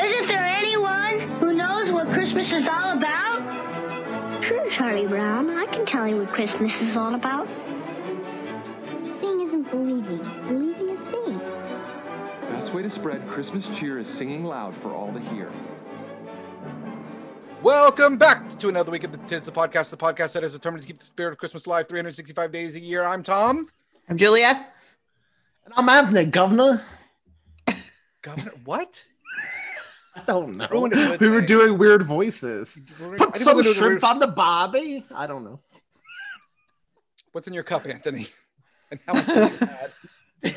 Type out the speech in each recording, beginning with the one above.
Isn't there anyone who knows what Christmas is all about? Sure, Charlie Brown. I can tell you what Christmas is all about. Seeing isn't believing. Believing is seeing. Best way to spread Christmas cheer is singing loud for all to hear. Welcome back to another week of the Tis, the podcast, the podcast that is determined to keep the spirit of Christmas alive 365 days a year. I'm Tom. I'm Julia. And I'm Anthony, Governor. Governor, what? I don't know. Ruined it with We were doing weird voices. I Put some know there shrimp weird- on the bobby. I don't know. What's in your cup, Anthony? And how much have you had?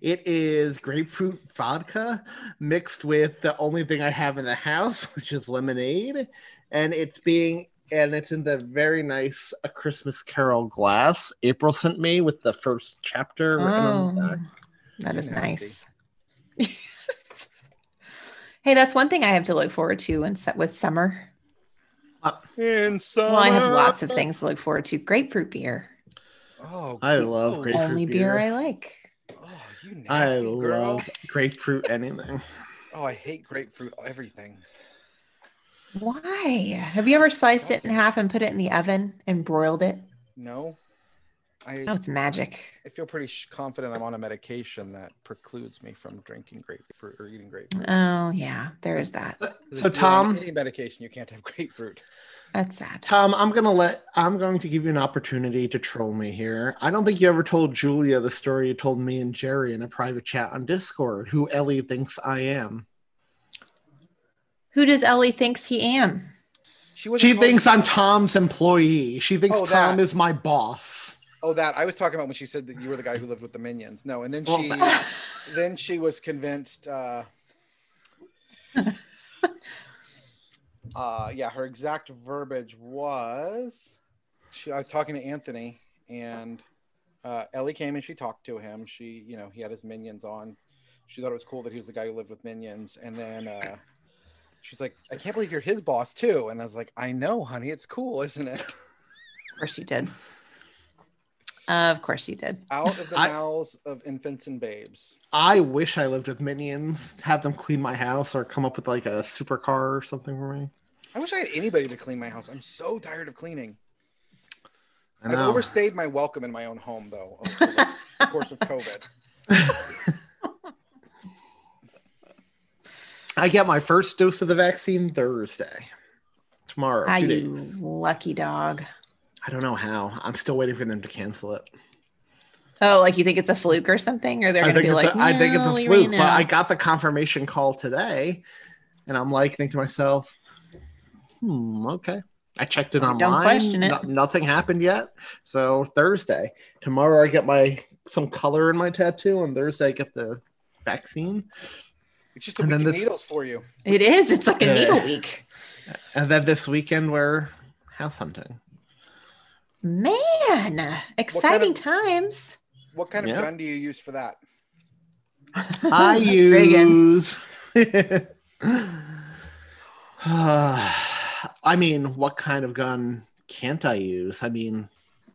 It is grapefruit vodka mixed with the only thing I have in the house, which is lemonade, and it's being and it's in the very nice A Christmas Carol glass. April sent me with the first chapter. written on the Oh, back. that is nasty. nice. Hey, that's one thing I have to look forward to in se- with summer. In Well, I have lots of things to look forward to. Grapefruit beer, Oh, I good- love grapefruit only beer beer. I like. Oh, you nasty I girl. love grapefruit anything. Oh, I hate grapefruit. Everything. Why? Have you ever sliced it in half and put it in the oven and broiled it? No, I Oh, it's magic. I feel pretty sh- confident I'm on a medication that precludes me from drinking grapefruit or eating grapefruit. Oh, yeah, there is that. So If Tom, any medication, you can't have grapefruit. That's sad. Tom, I'm gonna let I'm going to give you an opportunity to troll me here. I don't think you ever told Julia the story you told me and Jerry in a private chat on Discord, who Ellie thinks I am. Who does Ellie thinks he am? She. She thinks I'm Tom's employee. She thinks Oh, Tom that. is my boss. Oh, that I was talking about when she said that you were the guy who lived with the minions. No, and then she, that- then she was convinced. Uh, uh, yeah, her exact verbiage was, she. I was talking to Anthony, and uh, Ellie came and she talked to him. She, you know, he had his minions on. She thought it was cool that he was the guy who lived with minions, and then. Uh, She's like, I can't believe you're his boss too. And I was like, I know, honey, it's cool, isn't it? Of course you did. Of course you did. Out of the I- mouths of infants and babes. I wish I lived with minions, have them clean my house or come up with like a supercar or something for me. I wish I had anybody to clean my house. I'm so tired of cleaning. I I've overstayed my welcome in my own home, though, over the the course of COVID. I get my first dose of the vaccine Thursday. Tomorrow, Ah, two you days. lucky dog. I don't know how. I'm still waiting for them to cancel it. Oh, like you think it's a fluke or something? Or they're going to think, be it's like, I think it's a fluke, ran but I got the confirmation call today, and I'm like, think to myself, hmm, okay. I checked it online. Don't online. question it. no- nothing happened yet. So Thursday, tomorrow, I get my some color in my tattoo, and Thursday I get the vaccine, It's just a And week then of this- needles for you. It is. It's like a Yeah. needle week. and then this weekend we're house hunting. Man, exciting of- times. What kind of Yeah. gun do you use for that? I Reagan. use. I mean, what kind of gun can't I use? I mean,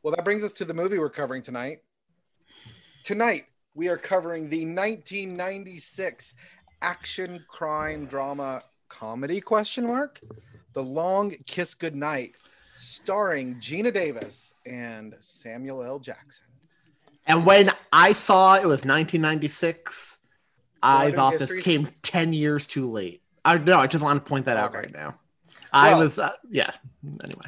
Well, that brings us to the movie we're covering tonight. Tonight, we are covering the 1996 action crime drama comedy question mark The Long Kiss Goodnight, starring Gina Davis and Samuel L. Jackson. and when I saw it was 1996, I thought this came 10 years too late. I no, I just want to point that out Okay. right now. I Well- was, uh, yeah. Anyway,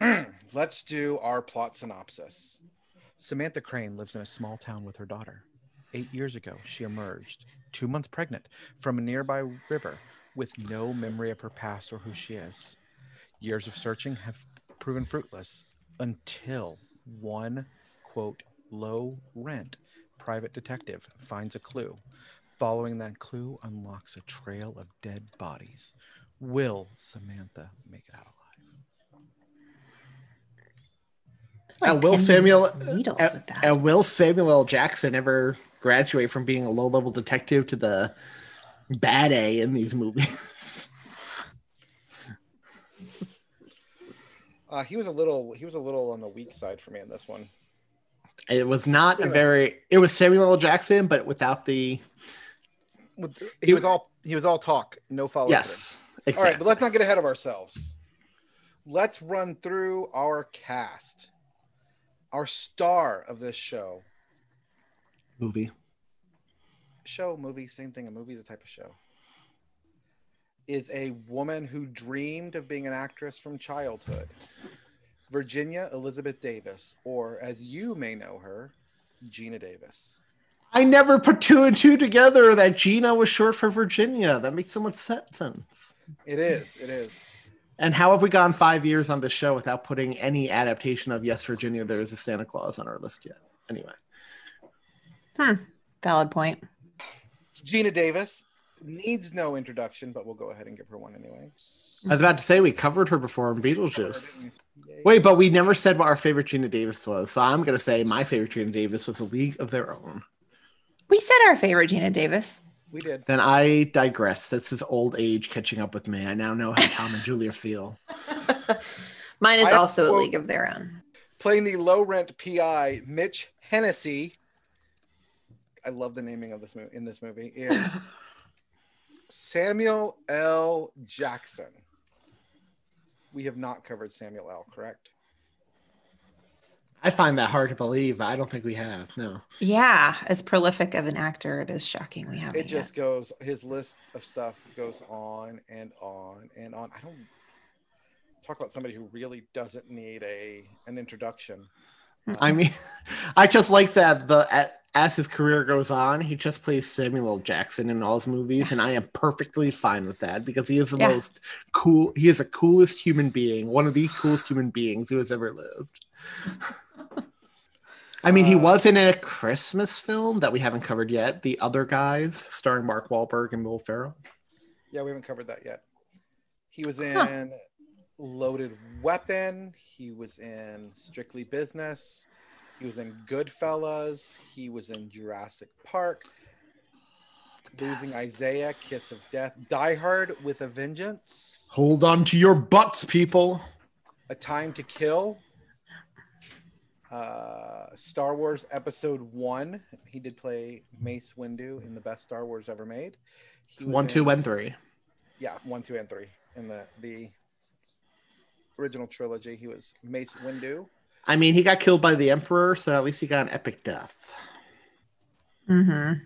Let's do our plot synopsis. Samantha Crane lives in a small town with her daughter. Eight years ago, she emerged, two months pregnant, from a nearby river with no memory of her past or who she is. Years of searching have proven fruitless until one, quote, low rent private detective finds a clue. Following that clue unlocks a trail of dead bodies. Will Samantha make it out alive? Like and will Samuel needles and, with that. and will Samuel L. Jackson ever graduate from being a low level detective to the bad A in these movies? Uh, he was a little he was a little on the weak side for me in this one. it was not a very. It was Samuel L. Jackson, but without the With- He was all he was all talk, no follow yes. All right, but let's not get ahead of ourselves. Let's run through our cast. Our star of this show. movie. Show, movie, same thing. A movie is a type of show. Is a woman who dreamed of being an actress from childhood. Virginia Elizabeth Davis, or as you may know her, Gina Davis. I never put two and two together that Gina was short for Virginia. That makes so much sense. It is. It is. And how have we gone five years on this show without putting any adaptation of Yes, Virginia, there is a Santa Claus on our list yet? Anyway. Hmm. Valid point. Gina Davis needs no introduction, but we'll go ahead and give her one anyway. I was about to say we covered her before in Beetlejuice. Wait, but we never said what our favorite Gina Davis was. So I'm going to say my favorite Gina Davis was A League of Their Own. We said our favorite Gina Davis. We did. Then I digress. That's his old age catching up with me. I now know how Tom and Julia feel. Mine is I also a quote- league of their own. Playing the low rent PI, Mitch Hennessy. I love the naming of this movie in this movie is Samuel L. Jackson. We have not covered Samuel L. Correct? I find that hard to believe. I don't think we have. No. Yeah, as prolific of an actor, it is shocking we haven't. It just goes. His list of stuff goes on and on and on. I don't talk about somebody who really doesn't need a an introduction. I mean, I just like that the as his career goes on, he just plays Samuel Jackson in all his movies, and I am perfectly fine with that because he is the Yeah. most cool. He is the coolest human being, one of the coolest human beings who has ever lived. I mean, he Uh, was in a Christmas film that we haven't covered yet, The Other Guys, starring Mark Wahlberg and Will Ferrell. Yeah, we haven't covered that yet. He was Huh. In Loaded Weapon. He was in Strictly Business. He was in Goodfellas. He was in Jurassic Park. Losing Isaiah, Kiss of Death, Die Hard with a Vengeance, Hold on to your butts, people. A Time to Kill, uh, Star Wars Episode One. He did play Mace Windu in the best Star Wars ever made. He was One, two, in- and three. yeah, one, two, and three in the the original trilogy. He was Mace Windu. I mean, he got killed by the Emperor, so at least he got an epic death. Mm-hmm.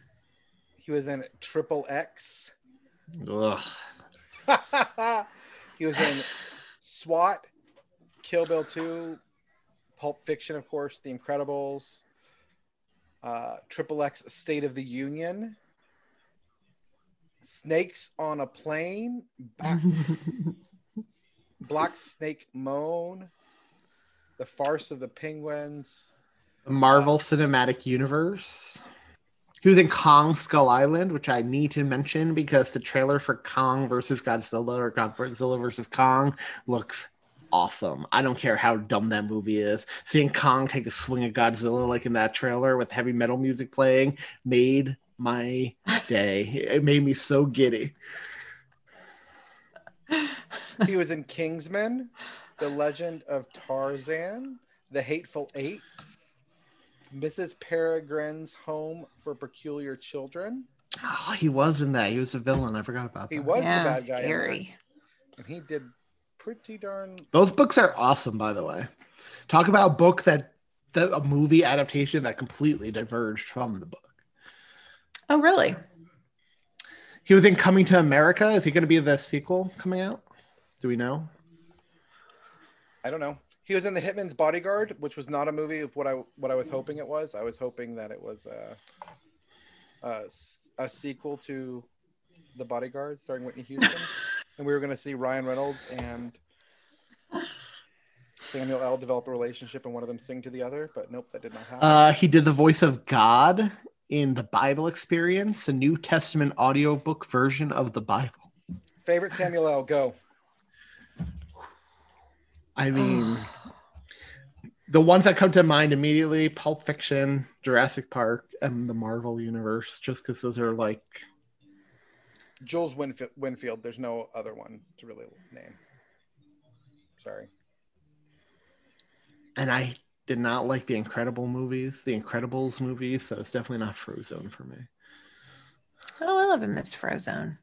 He was in Triple X. Ugh. he was in SWAT, Kill Bill 2, Pulp Fiction, of course, The Incredibles, uh, Triple X State of the Union, Snakes on a Plane, Ba- Black Snake Moan, The Farce of the Penguins. The Marvel Cinematic Universe. He was in Kong Skull Island, which I need to mention because the trailer for Kong versus Godzilla or Godzilla versus Kong looks awesome. I don't care how dumb that movie is. Seeing Kong take a swing at Godzilla like in that trailer with heavy metal music playing made my day. It made me so giddy. He was in Kingsman, The Legend of Tarzan, The Hateful Eight, Mrs. Peregrine's Home for Peculiar Children. Oh, he was in that. He was a villain. I forgot about that. He was yeah, the bad guy. in scary. and he did pretty darn. Those books are awesome, by the way. Talk about a book that, that a movie adaptation that completely diverged from the book. Oh, really? He was in Coming to America. Is he going to be the sequel coming out? Do we know? I don't know. He was in The Hitman's Bodyguard, which was not a movie of what I what I was hoping it was. I was hoping that it was a sequel to The Bodyguard, starring Whitney Houston, and we were going to see Ryan Reynolds and Samuel L. develop a relationship, and one of them sing to the other. But nope, that did not happen. Uh, he did the voice of God in the Bible Experience, a New Testament audiobook version of the Bible. Favorite Samuel L. Go. I mean, the ones that come to mind immediately Pulp Fiction, Jurassic Park, and the Marvel Universe, just because those are like. Jules Winnfield, Winnfield. There's no other one to really name. Sorry. And I did not like the Incredible movies, the Incredibles movies, so it's definitely not Frozone for me. Oh, I love him, Miss Frozone.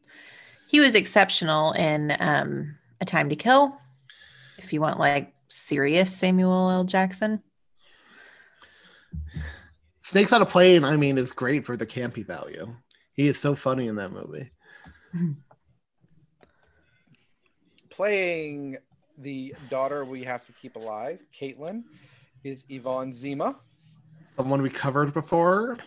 He was exceptional in um, A Time to Kill. If you want like serious Samuel L. Jackson. Snakes on a Plane, I mean, is great for the campy value. He is so funny in that movie. Playing the daughter we have to keep alive, Caitlin, is Yvonne Zima. Someone we covered before.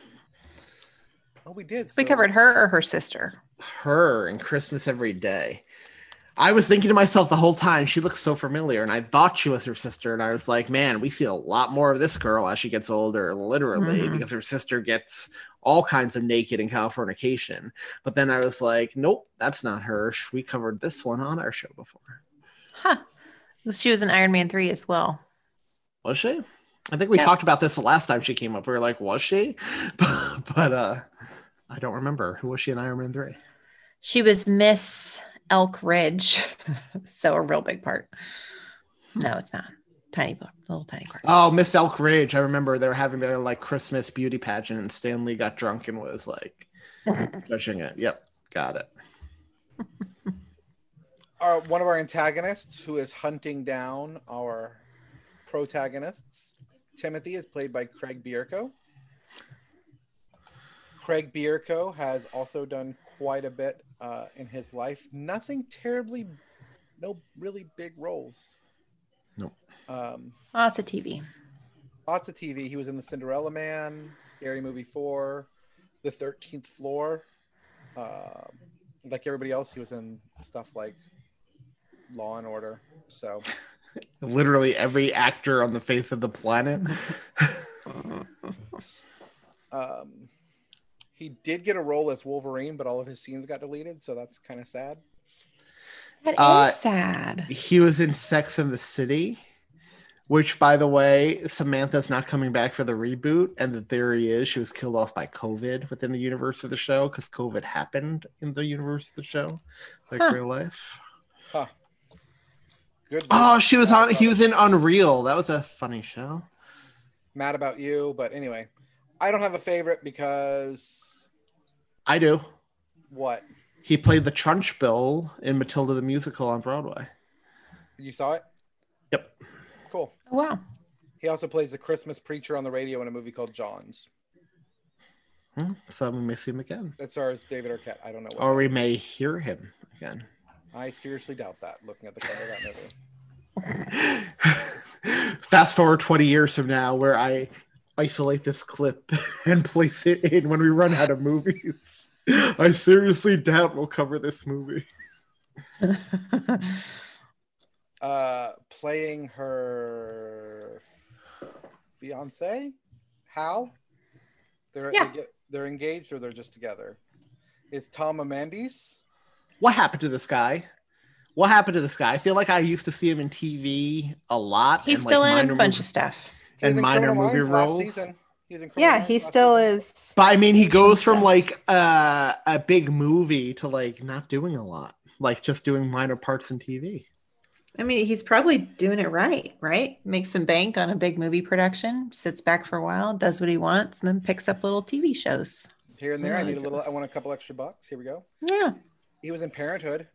Oh, we did. We covered her or her sister. Her in Christmas Every Day. I was thinking to myself the whole time, she looks so familiar, and I thought she was her sister. And I was like, man, we see a lot more of this girl as she gets older, literally, Mhm. because her sister gets all kinds of naked in Californication. But then I was like, nope, that's not her. We covered this one on our show before. Huh. She was in Iron Man 3 as well. Was she? I think we Yeah. talked about this the last time she came up. We were like, was she? but, but uh I don't remember. Who was she in Iron Man 3? She was Miss Elk Ridge. so a real big part. Hmm. No, it's not. Tiny little tiny part. Oh, Miss Elk Ridge. I remember they were having their like Christmas beauty pageant and Stanley got drunk and was like judging it. Yep, got it. Our, one of our antagonists who is hunting down our protagonists. Timothy is played by Craig Bierko. Craig Bierko has also done quite a bit uh, in his life. Nothing terribly, no really big roles. Nope. Um, Lots of TV. lots of TV. He was in The Cinderella Man, Scary Movie 4, The 13th Floor. Um like everybody else, he was in stuff like Law and Order. So, Literally every actor on the face of the planet. um, he did get a role as Wolverine, but all of his scenes got deleted. So that's kind of sad. That is Uh, sad. he was in Sex and the City, which, by the way, Samantha's not coming back for the reboot. And the theory is she was killed off by COVID within the universe of the show because COVID happened in the universe of the show, like Huh. real life. Huh. Good. Oh, she was on. He was in Unreal. That was a funny show. mad about you, but anyway, I don't have a favorite because I do. what? He played the Trunchbull in Matilda the musical on Broadway. You saw it? Yep. Cool. Oh, wow. He also plays the Christmas preacher on the radio in a movie called Johns. Hmm, So we may see him again, That stars David Arquette. I don't know. What or we may hear him again. I seriously doubt that. Looking at the cover of that movie. Fast forward 20 years from now, where I isolate this clip and place it in when we run out of movies. I seriously doubt we'll cover this movie. Uh, playing her fiance, how? They're Yeah. they get, they're engaged or they're just together. Is Tom Amandes? What happened to this guy? What happened to this guy? I feel like I used to see him in TV a lot. He's and, like, still in a bunch movie- of stuff. And minor movie Minds last roles. Season. He in Yeah, he still is. But I mean, he goes from like uh, a big movie to like not doing a lot, like just doing minor parts in TV. I mean, he's probably doing it right, right? Makes some bank on a big movie production, sits back for a while, does what he wants, and then picks up little TV shows. Here and there, I Yeah, need a little. I want a couple extra bucks. Here we go. Yeah. He was in Parenthood.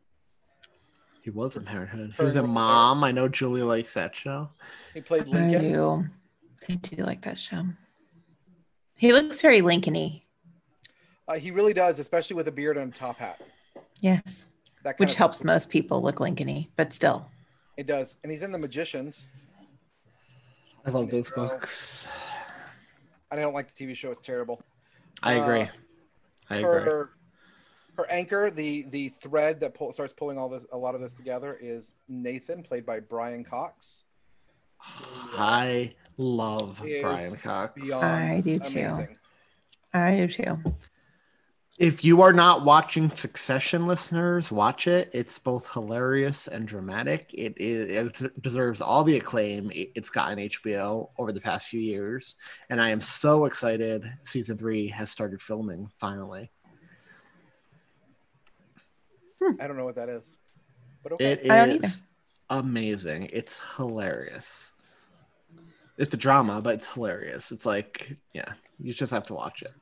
He was in Parenthood. He was a mom. I know Julie likes that show. He played I Lincoln. do. I do like that show. He looks very Lincoln-y. Uh, he really does, especially with a beard and a top hat. Yes. That Which of- helps most people look Lincoln-y, but still. It does, and he's in The Magicians. I love those Intro. books. I don't like the TV show; it's terrible. I agree. Uh, I agree. Her, her anchor, the the thread that pull, starts pulling all this, a lot of this together, is Nathan, played by Brian Cox. I love Brian Cox. I do too. amazing. I do too. If you are not watching Succession, listeners, watch it. It's both hilarious and dramatic. It, is, it deserves all the acclaim it's gotten HBO over the past few years, and I am so excited. Season three has started filming finally. Hmm. I don't know what that is, but okay. It I don't amazing. It's hilarious. It's a drama, but it's hilarious. It's like, yeah, you just have to watch it.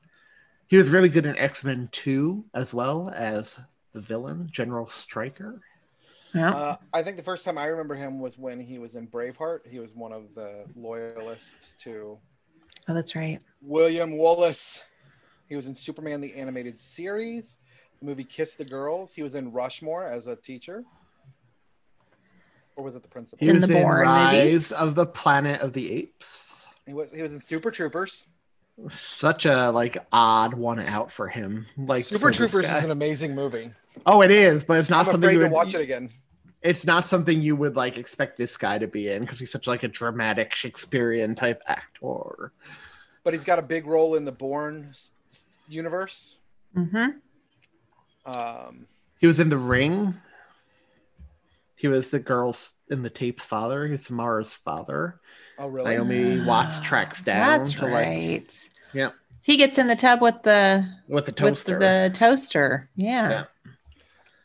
He was really good in X Men 2 as well as the villain, General Stryker. Yeah. Uh, I think the first time I remember him was when he was in Braveheart. He was one of the loyalists to oh, that's right. William Wallace. He was in Superman the animated series, the movie Kiss the Girls. He was in Rushmore as a teacher. Or was it the principal? He in was the in Bourne Rise movies. of the Planet of the Apes. He was he was in Super Troopers. Such a like odd one out for him. Like Super Troopers is an amazing movie. Oh, it is, but it's not I'm something afraid you to watch it again. It's not something you would like expect this guy to be in because he's such like a dramatic Shakespearean type actor. But he's got a big role in the Bourne s- s- universe. Mm-hmm. Um, He was in The Ring. He was the girl's in the tape's father. He's Mara's father. oh, really? Naomi Watts tracks down That's to like right. yeah He gets in the tub with the with the with toaster. the toaster. Yeah. Yeah.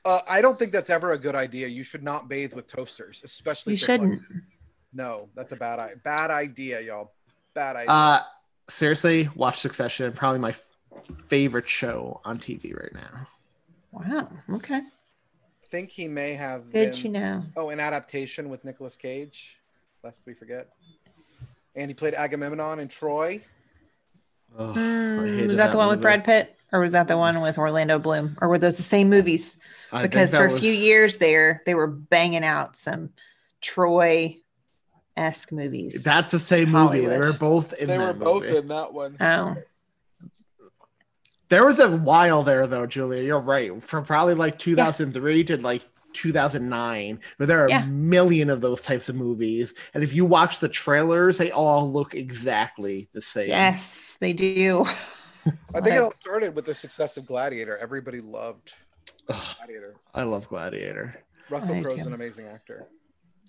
Uh, I don't think that's ever a good idea. You should not bathe with toasters, especially. You shouldn't. close. No, that's a bad idea. Bad idea, y'all. Bad idea. Uh, seriously, watch Succession. Probably my favorite show on TV right now. Wow. Okay. Think he may have. Good been- you know. Oh, an adaptation with Nicolas Cage. Lest we forget. And he played Agamemnon in Troy. Ugh, Mm, was that, the one with. Brad Pitt, or was that the one with Orlando Bloom, or were those the same movies? I Because that for a was- few years there, they were banging out some Troy esque movies. That's the same movie. They were both in they that were both movie. in that one. oh, There was a while there though, Julia. You're right. From probably like 2003 to like 2009, but there are Yeah. a million of those types of movies. And if you watch the trailers, they all look exactly the same. yes, they do. I think it all started with the success of Gladiator. Everybody loved Ugh, Gladiator. I love Gladiator. Russell I Crowe's an amazing actor.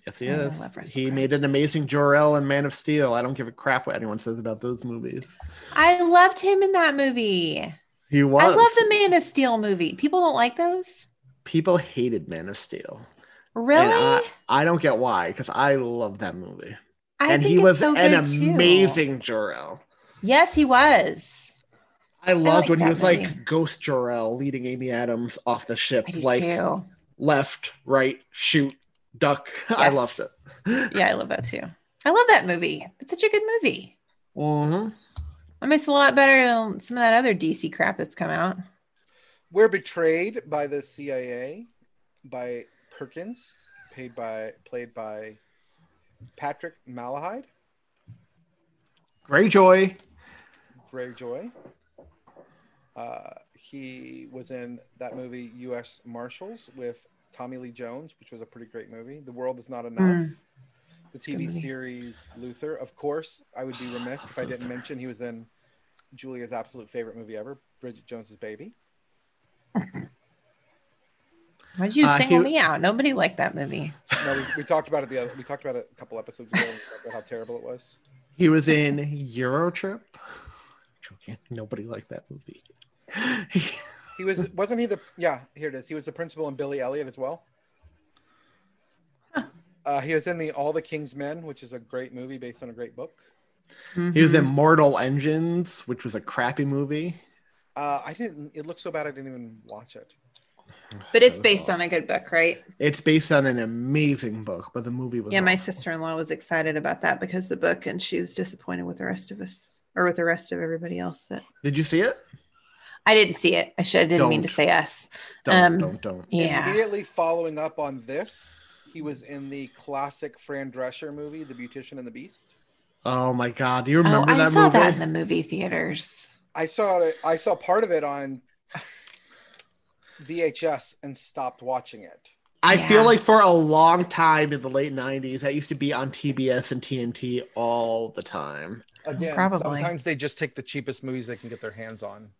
Yes, he oh, I is. He Crowe. made an amazing Jor-El and Man of Steel. I don't give a crap what anyone says about those movies. I loved him in that movie. He was. I love the Man of Steel movie. People don't like those. People hated Man of Steel. Really? I, I don't get why, because I love that movie. I and he was so an amazing Jor-El. Yes, he was. I loved like when he was movie. like Ghost Jor-El leading Amy Adams off the ship, like too. left, right, shoot, duck. I loved it. Yeah, I love that too. I love that movie. It's such a good movie. Mhm. It makes it a lot better than some of that other DC crap that's come out. We're betrayed by the CIA by Perkins, paid by played by Patrick Malahide, Greyjoy. Greyjoy. Uh, he was in that movie U.S. Marshals with Tommy Lee Jones, which was a pretty great movie. The World Is Not Enough. Mm. The TV series Luther. Of course, I would be remiss if I didn't mention he was in Julia's absolute favorite movie ever, Bridget Jones's Baby. Why'd you Uh, single he- me out? Nobody liked that movie. No, we, we talked about it the other. We talked about it a couple episodes ago. about how terrible it was. He was in Eurotrip. Joking. Nobody liked that movie. He was wasn't he the yeah here it is. He was the principal in Billy Elliot as well. Uh, he was in the All the King's Men, which is a great movie based on a great book. he was in Mhm. Mortal Engines, which was a crappy movie. Uh, I didn't. It looked so bad I didn't even watch it. But it's based on a good book, right? It's based on an amazing book, but the movie was Yeah, my sister-in-law was excited about that because the book, and she was disappointed with the rest of us, or with the rest of everybody else. That Did you see it? I didn't see it. I should. I didn't mean to say us. Don't, Um, don't, don't. Yeah. Immediately following up on this, he was in the classic Fran Drescher movie, The Beautician and the Beast. Oh my god, do you remember Oh, remember I that saw movie? that in the movie theaters. I saw it. I saw part of it on VHS and stopped watching it. I Yeah. feel like for a long time in the late '90s, that used to be on TBS and TNT all the time. Again, Probably. sometimes they just take the cheapest movies they can get their hands on.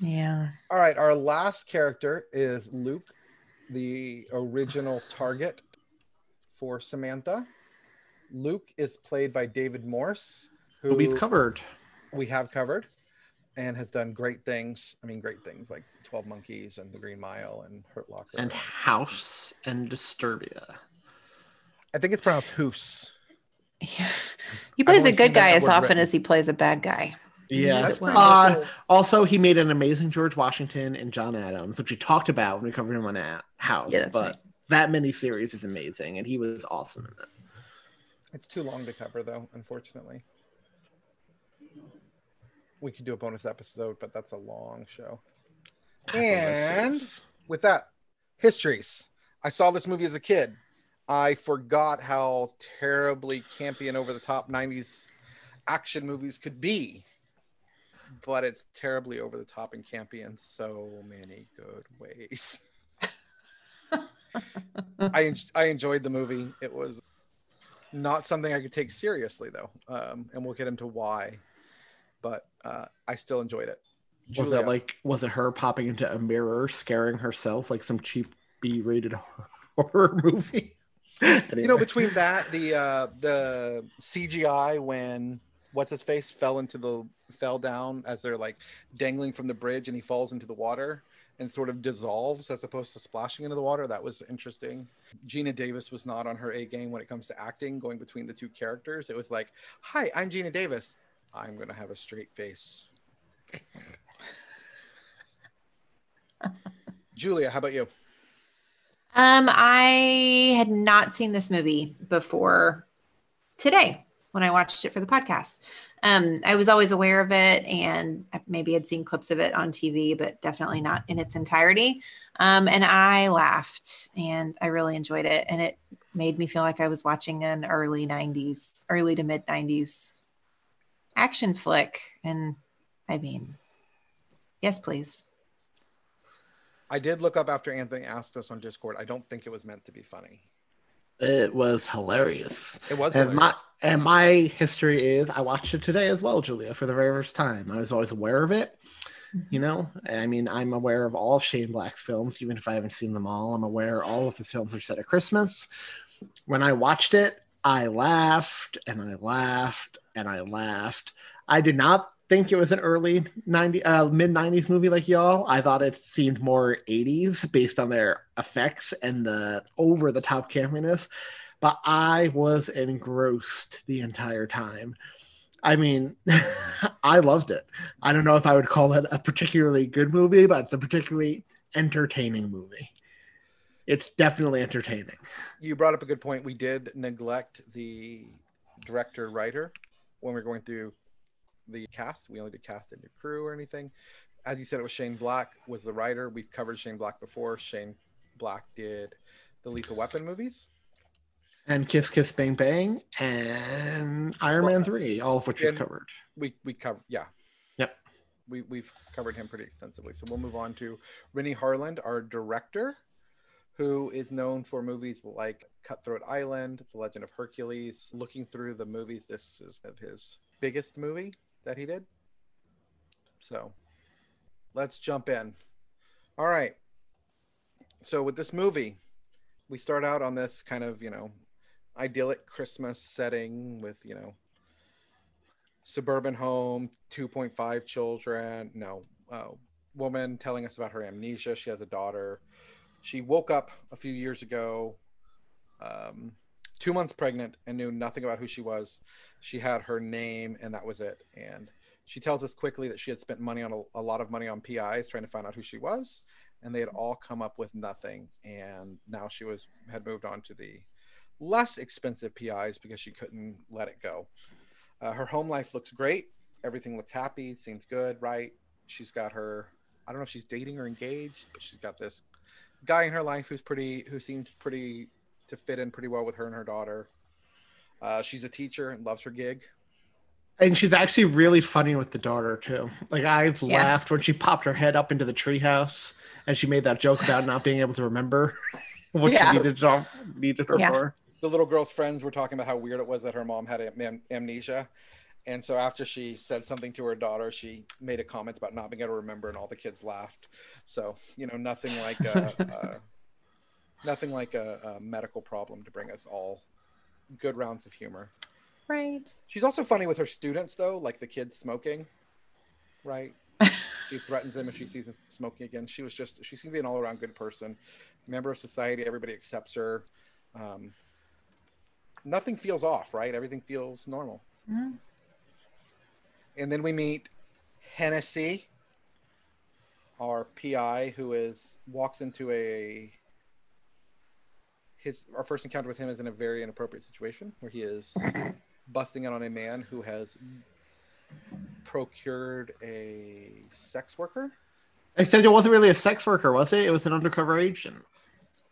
Yeah. All right, our last character is Luke, the original target for Samantha. Luke is played by David Morse, who Who we've covered. we have covered and has done great things. I mean, great things like 12 Monkeys and The Green Mile and Hurt Locker. And House and Disturbia. I think it's pronounced Hoos. He plays a good guy as often written. as he plays a bad guy. Yeah. Well. Uh, also, he made an amazing George Washington and John Adams, which we talked about when we covered him on House. Yeah, but right. That miniseries is amazing, and he was awesome in it. It's too long to cover, though, unfortunately. We could do a bonus episode, but that's a long show. And with that, histories. I saw this movie as a kid. I forgot how terribly campy and over the top 90s action movies could be. But it's terribly over the top and campy in so many good ways. I I enjoyed the movie. It was not something I could take seriously though, um, and we'll get into why. But uh, I still enjoyed it. Was Julia. it like was it her popping into a mirror, scaring herself like some cheap B-rated horror movie? you know between that the uh the cgi when what's his face fell into the fell down as they're like dangling from the bridge and he falls into the water and sort of dissolves as opposed to splashing into the water. That was interesting. Gina davis was not on her a game when it comes to acting going between the two characters. It was like hi i'm gina davis. I'm gonna have a straight face. Julia how about you? Um, I had not seen this movie before today when I watched it for the podcast. Um, I was always aware of it and maybe had seen clips of it on TV, but definitely not in its entirety. Um, and I laughed and I really enjoyed it. And it made me feel like I was watching an early 90s, early to mid 90s action flick. And I mean, yes, please. I did look up after Anthony asked us on Discord. I don't think it was meant to be funny. It was hilarious. It was and my and my history is I watched it today as well, Julia, for the very first time. I was always aware of it. You know, I mean, I'm aware of all Shane Black's films, even if I haven't seen them all. I'm aware all of his films are set at Christmas. When I watched it, I laughed and I laughed and I laughed. I did not think it was an early 90 uh, mid 90s movie like y'all. I thought it seemed more 80s based on their effects and the over the top campiness, but I was engrossed the entire time. I mean, I loved it. I don't know if I would call it a particularly good movie, but it's a particularly entertaining movie. It's definitely entertaining. You brought up a good point. We did neglect the director writer when we were going through the cast. We only did cast and new crew or anything. As you said, it was Shane Black was the writer. We've covered Shane Black before. Shane Black did the Lethal Weapon movies. And Kiss Kiss Bang Bang and Iron Well, Man 3, all of which we've covered. We we covered yeah. Yep. We we've covered him pretty extensively. So we'll move on to Renny Harlin, our director, who is known for movies like Cutthroat Island, The Legend of Hercules. Looking through the movies, this is of his biggest movie that he did. So let's jump in. All right. So with this movie, we start out on this kind of, you know, idyllic Christmas setting with, you know, suburban home, 2.5 children, no, uh, woman telling us about her amnesia. She has a daughter. She woke up a few years ago, um, two months pregnant, and knew nothing about who she was. She had her name, and that was it. And she tells us quickly that she had spent money on a, a lot of money on PIs trying to find out who she was, and they had all come up with nothing. And now she was had moved on to the less expensive PIs because she couldn't let it go. Uh, her home life looks great. Everything looks happy, seems good, right? She's got her, I don't know if she's dating or engaged, but she's got this guy in her life who's pretty, who seems pretty to fit in pretty well with her and her daughter. Uh, she's a teacher and loves her gig. And she's actually really funny with the daughter too. Like I Yeah. laughed when she popped her head up into the treehouse and she made that joke about not being able to remember. what Yeah. she needed, to- needed her Yeah. for. the little girl's friends were talking about how weird it was that her mom had am- amnesia. And so after she said something to her daughter, she made a comment about not being able to remember, and all the kids laughed. So you know, nothing like a, uh, nothing like a, a medical problem to bring us all good rounds of humor. Right. She's also funny with her students, though, like the kids smoking. Right? she threatens them if she sees them smoking again. She was just she seemed to be an all around good person, member of society. Everybody accepts her. Um, nothing feels off, right? Everything feels normal. Mhm. And then we meet Hennessy, our PI, who is walks into a his our first encounter with him is in a very inappropriate situation where he is busting in on a man who has procured a sex worker. Except it wasn't really a sex worker, was it? It was an undercover agent.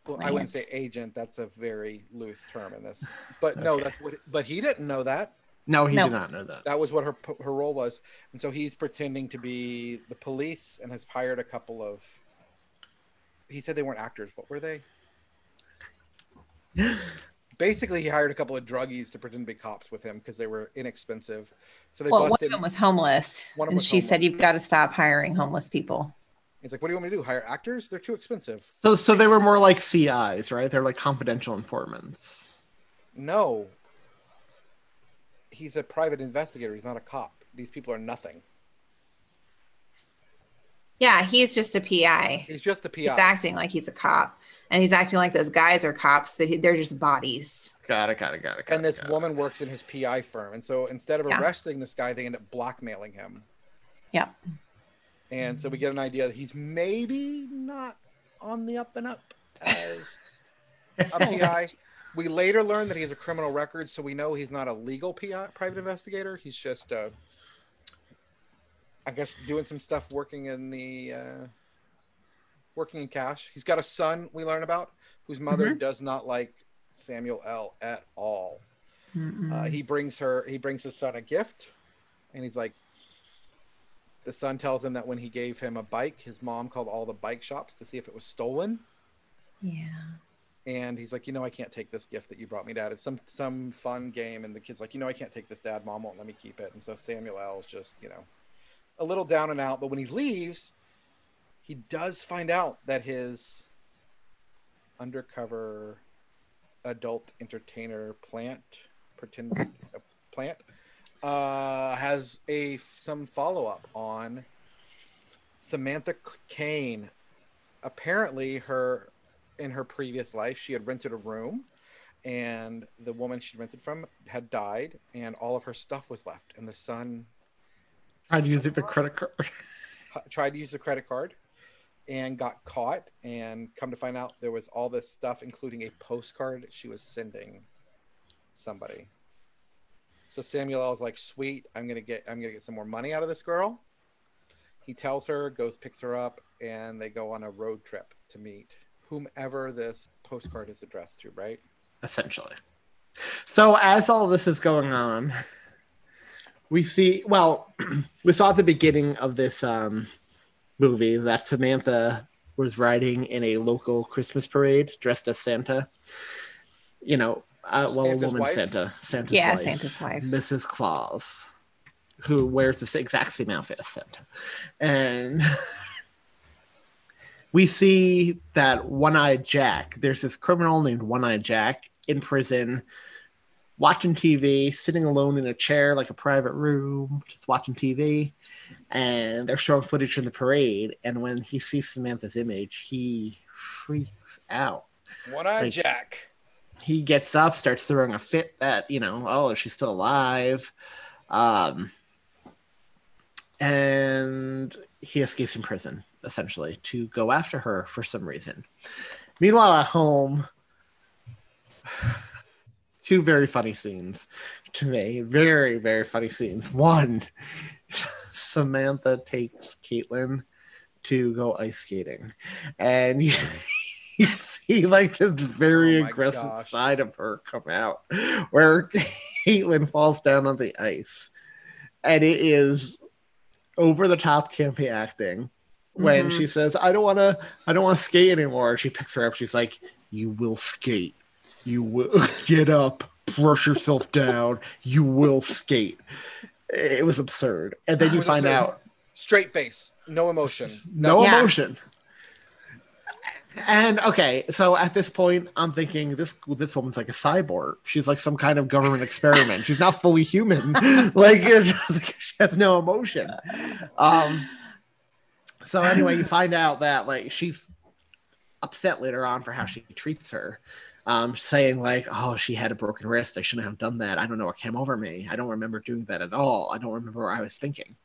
Well, I wouldn't say agent. That's a very loose term in this. But no, that's what. But he didn't know that. No, he No. did not know that. That was what her her role was, and so he's pretending to be the police and has hired a couple of. He said they weren't actors. What were they? Basically, he hired a couple of druggies to pretend to be cops with him because they were inexpensive. So they Well, one of them was homeless, One of them and was she said you've got to stop hiring homeless people. He's like, "What do you want me to do? Hire actors? They're too expensive." So, so they were more like CIs, right? They're like confidential informants. No. He's a private investigator. He's not a cop. These people are nothing. Yeah, he's just a PI. He's just a PI. He's acting like he's a cop, and he's acting like those guys are cops, but he, they're just bodies. Got it, got it, got it. Got and this got it. woman works in his PI firm. And so instead of Yeah. arresting this guy, they end up blackmailing him. Yeah. And so we get an idea that he's maybe not on the up and up as a PI. We later learn that he has a criminal record, so we know he's not a legal PI, private investigator. He's just, uh, I guess, doing some stuff working in the uh, working in cash. He's got a son we learn about whose mother does not like Samuel L. at all. Uh, he brings her, he brings his son a gift, and he's like, the son tells him that when he gave him a bike, his mom called all the bike shops to see if it was stolen. Yeah. And he's like, you know, I can't take this gift that you brought me, Dad. It's some some fun game, and the kid's like, you know, I can't take this, Dad. Mom won't let me keep it. And so Samuel L. is just, you know, a little down and out. But when he leaves, he does find out that his undercover adult entertainer plant, pretend uh, plant, uh, has a some follow up on Samantha Caine. Apparently, her in her previous life, she had rented a room, and the woman she rented from had died, and all of her stuff was left. And the son Tried using the credit card. tried to use the credit card and got caught and come to find out there was all this stuff including a postcard she was sending somebody so samuel L. is like sweet i'm gonna get i'm gonna get some more money out of this girl he tells her goes picks her up and they go on a road trip to meet whomever this postcard is addressed to right essentially. So as all this is going on, we see well, we saw at the beginning of this um, movie that Samantha was riding in a local Christmas parade dressed as Santa. You know, uh, well, Santa's a woman wife? Santa, Santa's Yeah, wife, Santa's wife. Mrs. Claus, who wears the exact same outfit as Santa, and. We see that One Eyed Jack. There's this criminal named One Eyed Jack in prison, watching TV, sitting alone in a chair, like a private room, just watching TV. And they're showing footage from the parade. And when he sees Samantha's image, he freaks out. one-eyed Like- jack He gets up, starts throwing a fit that, you know, oh, is she still alive? Um, and he escapes from prison, essentially, to go after her for some reason. Meanwhile, at home, two very funny scenes to me. Very, very funny scenes. One, Samantha takes Caitlin to go ice skating, and you, you see like this very Oh aggressive gosh. side of her come out, where Caitlin falls down on the ice, and it is over the top campy acting when Mhm. she says, "I don't want to, I don't want to skate anymore." She picks her up. She's like, You will skate. You will get up, brush yourself down. You will skate. It was absurd. And then you find out Straight face, no emotion. no Yeah. emotion. And okay, so at this point, I'm thinking this this woman's like a cyborg. She's like some kind of government experiment. She's not fully human. like she has no emotion. Um. So anyway, you find out that like she's upset later on for how she treats her. Um, saying like, "Oh, she had a broken wrist. I shouldn't have done that. I don't know what came over me. I don't remember doing that at all. I don't remember what I was thinking."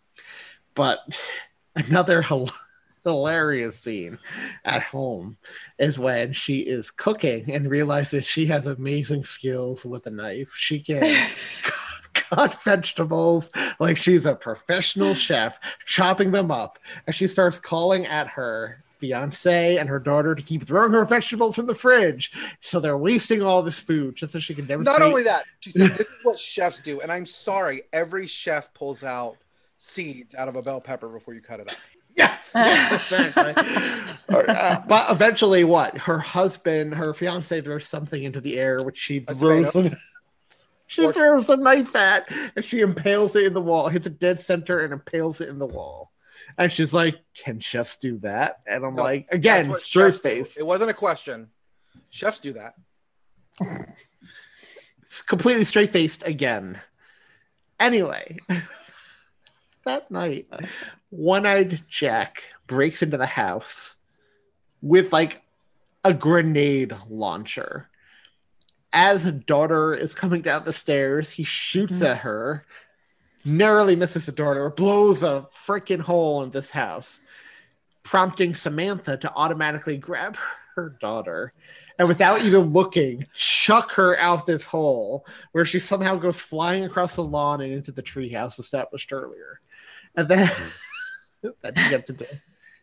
But another hil- hilarious scene at home is when she is cooking and realizes she has amazing skills with a knife. She can cut vegetables like she's a professional chef, chopping them up, and she starts calling at her fiance and her daughter to keep throwing her vegetables from the fridge so they're wasting all this food just so she can demonstrate Not only that, she said, "This is what chefs do." And I'm sorry, every chef pulls out seeds out of a bell pepper before you cut it up. Yes, yes, exactly. Or, uh, but eventually, what? Her husband, her fiance, throws something into the air, which she A throws. tomato. An, she Or- throws a knife at, and she impales it in the wall. Hits a dead center and impales it in the wall. And she's like, "Can chefs do that?" And I'm No, like, again, what straight chefs face. It wasn't a question. Chefs do that. It's completely straight faced again. Anyway, that night, one eyed Jack breaks into the house with like a grenade launcher. As a daughter is coming down the stairs, he shoots mm-hmm. at her, narrowly misses the or blows a freaking hole in this house, prompting Samantha to automatically grab her daughter and without even looking, chuck her out this hole where she somehow goes flying across the lawn and into the treehouse established earlier. And then, hmm. you get to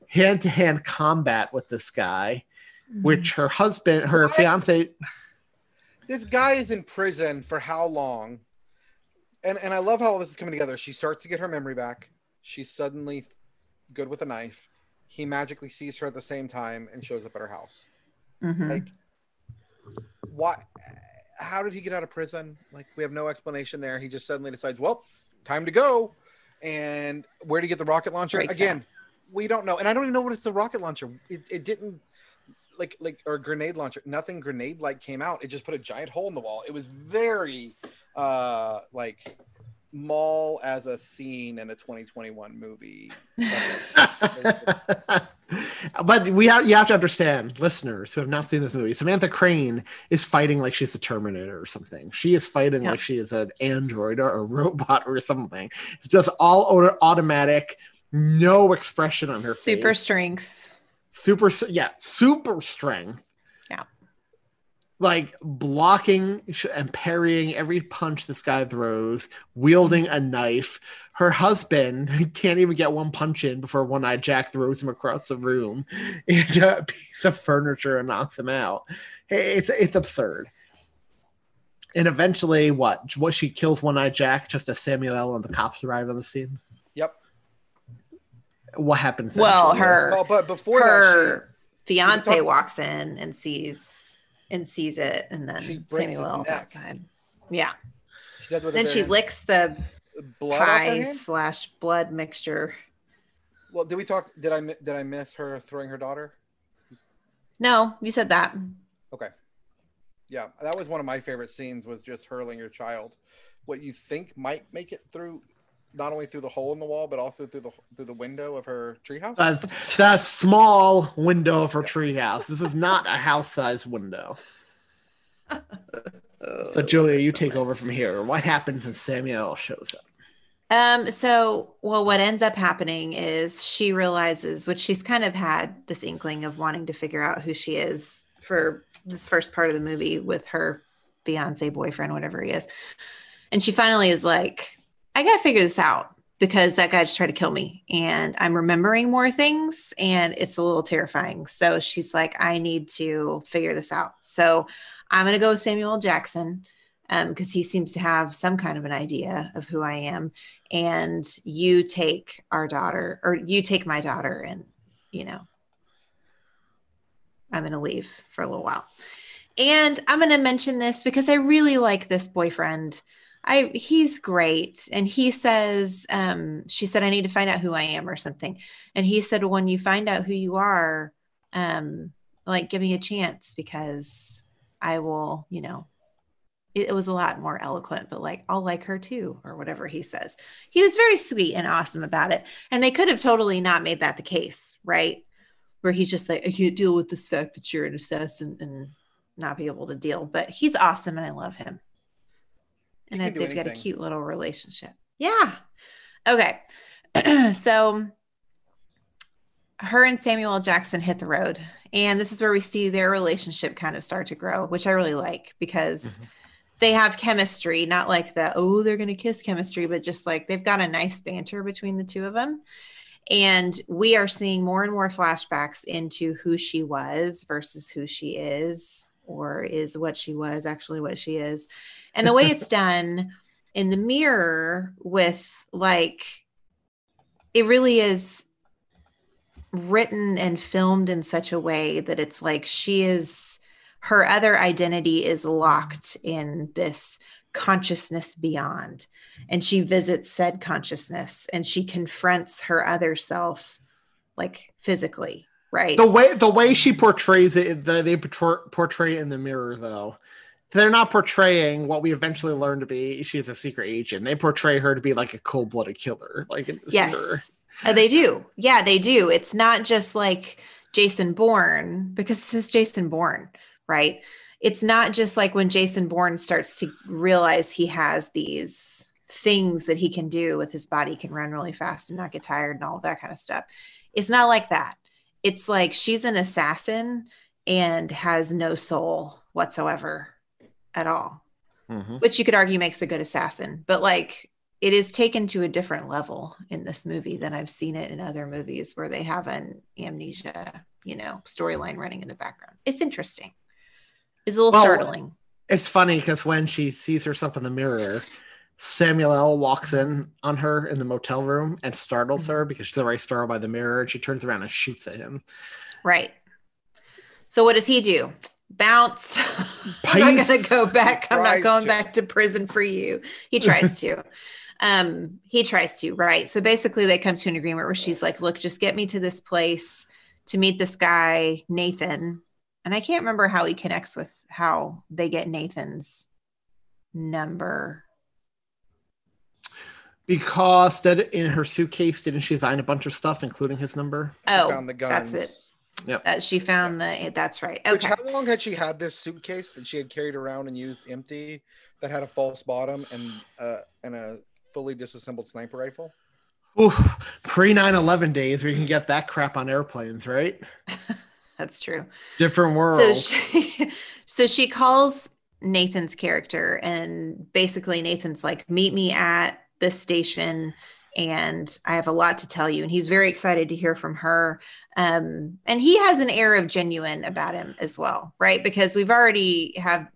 hand to hand combat with this guy, hmm. which her husband, her What? fiance, This guy is in prison for how long? And and I love how all this is coming together. She starts to get her memory back. She's suddenly good with a knife. He magically sees her at the same time and shows up at her house. Mhm. Like, why? How did he get out of prison? Like, we have no explanation there. He just suddenly decides, well, time to go. And where did he get the rocket launcher? Breaks Again, we don't know. And I don't even know what it's the rocket launcher. It, it didn't like like or grenade launcher. Nothing grenade like came out. It just put a giant hole in the wall. It was very uh like mall as a scene in a 2021 movie. but we have you have to understand, listeners who have not seen this movie. Samantha Caine is fighting like she's a Terminator or something. She is fighting Yeah. like she is an android or a robot or something. It's just all automatic, no expression on her Super face. strength. super yeah super strength Yeah. Like blocking and parrying every punch this guy throws wielding a knife her husband can't even get one punch in before one-eyed jack throws him across the room into a piece of furniture and knocks him out it's it's absurd and eventually what what she kills one-eyed jack just as samuel L. and the cops arrive on the scene Yep. what happens Well, Julia? her Oh, but before her that, fiance talk- walks in and sees and sees it, and then breaks Samuel his outside. Yeah. she, Then she licks the blood pie slash blood mixture. Well, did we talk? Did I did I miss her throwing her daughter? No, you said that. Okay. Yeah, that was one of my favorite scenes. Was just hurling your child, what you think might make it through, not only through the hole in the wall, but also through the through the window of her treehouse. Uh, the small window of her treehouse. This is not a house-sized window. So, Julia, you take over from here. What happens when Samuel shows up? Um, so well, what ends up happening is she realizes, which she's kind of had this inkling of wanting to figure out who she is for this first part of the movie with her fiance, boyfriend, whatever he is. And she finally is like, I gotta figure this out because that guy just tried to kill me. And I'm remembering more things and it's a little terrifying. So she's like, I need to figure this out. So I'm gonna go with Samuel Jackson um, because he seems to have some kind of an idea of who I am. And you take our daughter, or you take my daughter, and you know, I'm going to leave for a little while. And I'm going to mention this because I really like this boyfriend. I he's great and he says um she said I need to find out who I am or something. And he said when you find out who you are um like give me a chance because I will, you know, it, it was a lot more eloquent, but like, I'll like her too, or whatever he says. He was very sweet and awesome about it. And they could have totally not made that the case, right? Where he's just like, I can't deal with this fact that you're an assassin and not be able to deal. But he's awesome and I love him. And I, they've got a cute little relationship. Yeah. Okay. so her and Samuel Jackson hit the road. And this is where we see their relationship kind of start to grow, which I really like because mm-hmm. they have chemistry, not like the, oh, they're going to kiss chemistry, but just like they've got a nice banter between the two of them. And we are seeing more and more flashbacks into who she was versus who she is, or is what she was actually what she is. And the way it's done in the mirror with like, it really is written and filmed in such a way that it's like she is her other identity is locked in this consciousness beyond and she visits said consciousness and she confronts her other self like physically right the way the way she portrays it the, they portray it in the mirror though they're not portraying what we eventually learn to be she's a secret agent they portray her to be like a cold-blooded killer like yes mirror. Uh, they do. Yeah, they do. It's not just like Jason Bourne because this is Jason Bourne, right? It's not just like when Jason Bourne starts to realize he has these things that he can do with his body, he can run really fast and not get tired and all that kind of stuff. It's not like that. It's like she's an assassin and has no soul whatsoever at all, mm-hmm. which you could argue makes a good assassin. But like it is taken to a different level in this movie than I've seen it in other movies where they have an amnesia, you know, storyline running in the background. It's interesting. It's a little well, startling. It's funny because when she sees herself in the mirror, Samuel L. walks in on her in the motel room and startles mm-hmm. her because she's already startled by the mirror and she turns around and shoots at him. Right. So what does he do? Bounce. I'm not gonna go back. I'm not going to. back to prison for you. He tries to um he tries to right so basically they come to an agreement where she's like look just get me to this place to meet this guy nathan and i can't remember how he connects with how they get nathan's number because that in her suitcase didn't she find a bunch of stuff including his number oh found the guns. that's it Yep. That she found the that's right. Okay. Which, how long had she had this suitcase that she had carried around and used empty that had a false bottom and uh and a fully disassembled sniper rifle? Ooh, pre 9-11 days where you can get that crap on airplanes, right? That's true. Different world. So she, so she calls Nathan's character, and basically Nathan's like, "Meet me at this station." and I have a lot to tell you. And he's very excited to hear from her. Um, and he has an air of genuine about him as well, right? Because we've already have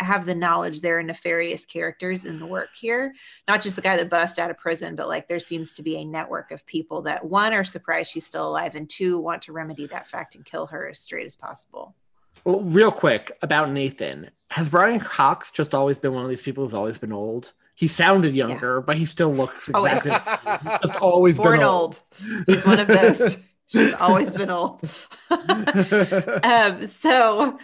have the knowledge there are nefarious characters in the work here not just the guy that bust out of prison but like there seems to be a network of people that one are surprised she's still alive and two want to remedy that fact and kill her as straight as possible well real quick about nathan has brian cox just always been one of these people who's always been old he sounded younger, yeah. but he still looks exactly. Always. just always Born been old. old. He's one of those. She's always been old. um, so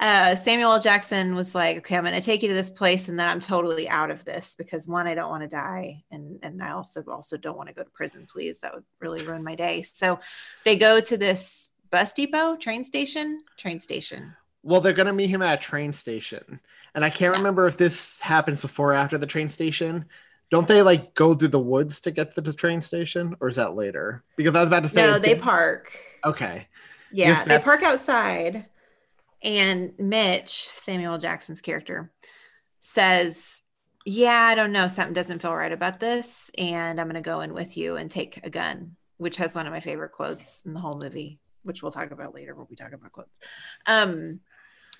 uh, Samuel L. Jackson was like, okay, I'm going to take you to this place and then I'm totally out of this because one, I don't want to die. And, and I also, also don't want to go to prison, please. That would really ruin my day. So they go to this bus depot, train station, train station. Well, they're going to meet him at a train station. And I can't yeah. remember if this happens before or after the train station. Don't they like go through the woods to get to the train station or is that later? Because I was about to say, no, they park. Okay. Yeah, they park outside and Mitch, Samuel Jackson's character, says, Yeah, I don't know. Something doesn't feel right about this. And I'm going to go in with you and take a gun, which has one of my favorite quotes in the whole movie, which we'll talk about later when we talk about quotes. Um,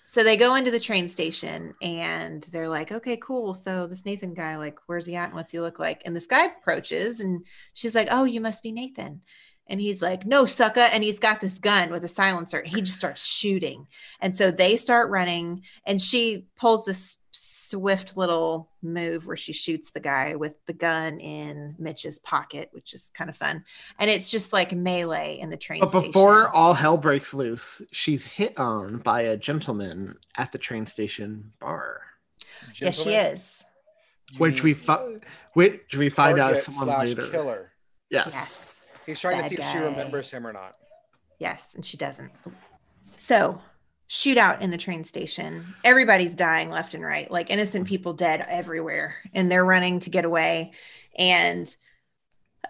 so they go into the train station and they're like, okay, cool. So this Nathan guy, like, where's he at and what's he look like? And this guy approaches and she's like, oh, you must be Nathan And he's like, no, sucker. And he's got this gun with a silencer. He just starts shooting. And so they start running, and she pulls this swift little move where she shoots the guy with the gun in Mitch's pocket, which is kind of fun. And it's just like melee in the train But before all hell breaks loose, she's hit on by a gentleman at the train station bar. Yes, she is. Which we fi- which we find out is someone slash later. killer. Yes. Yes. He's trying Bad to see if she remembers him or not. Yes, and she doesn't. So, shootout in the train station. Everybody's dying left and right, like innocent people dead everywhere, and they're running to get away. And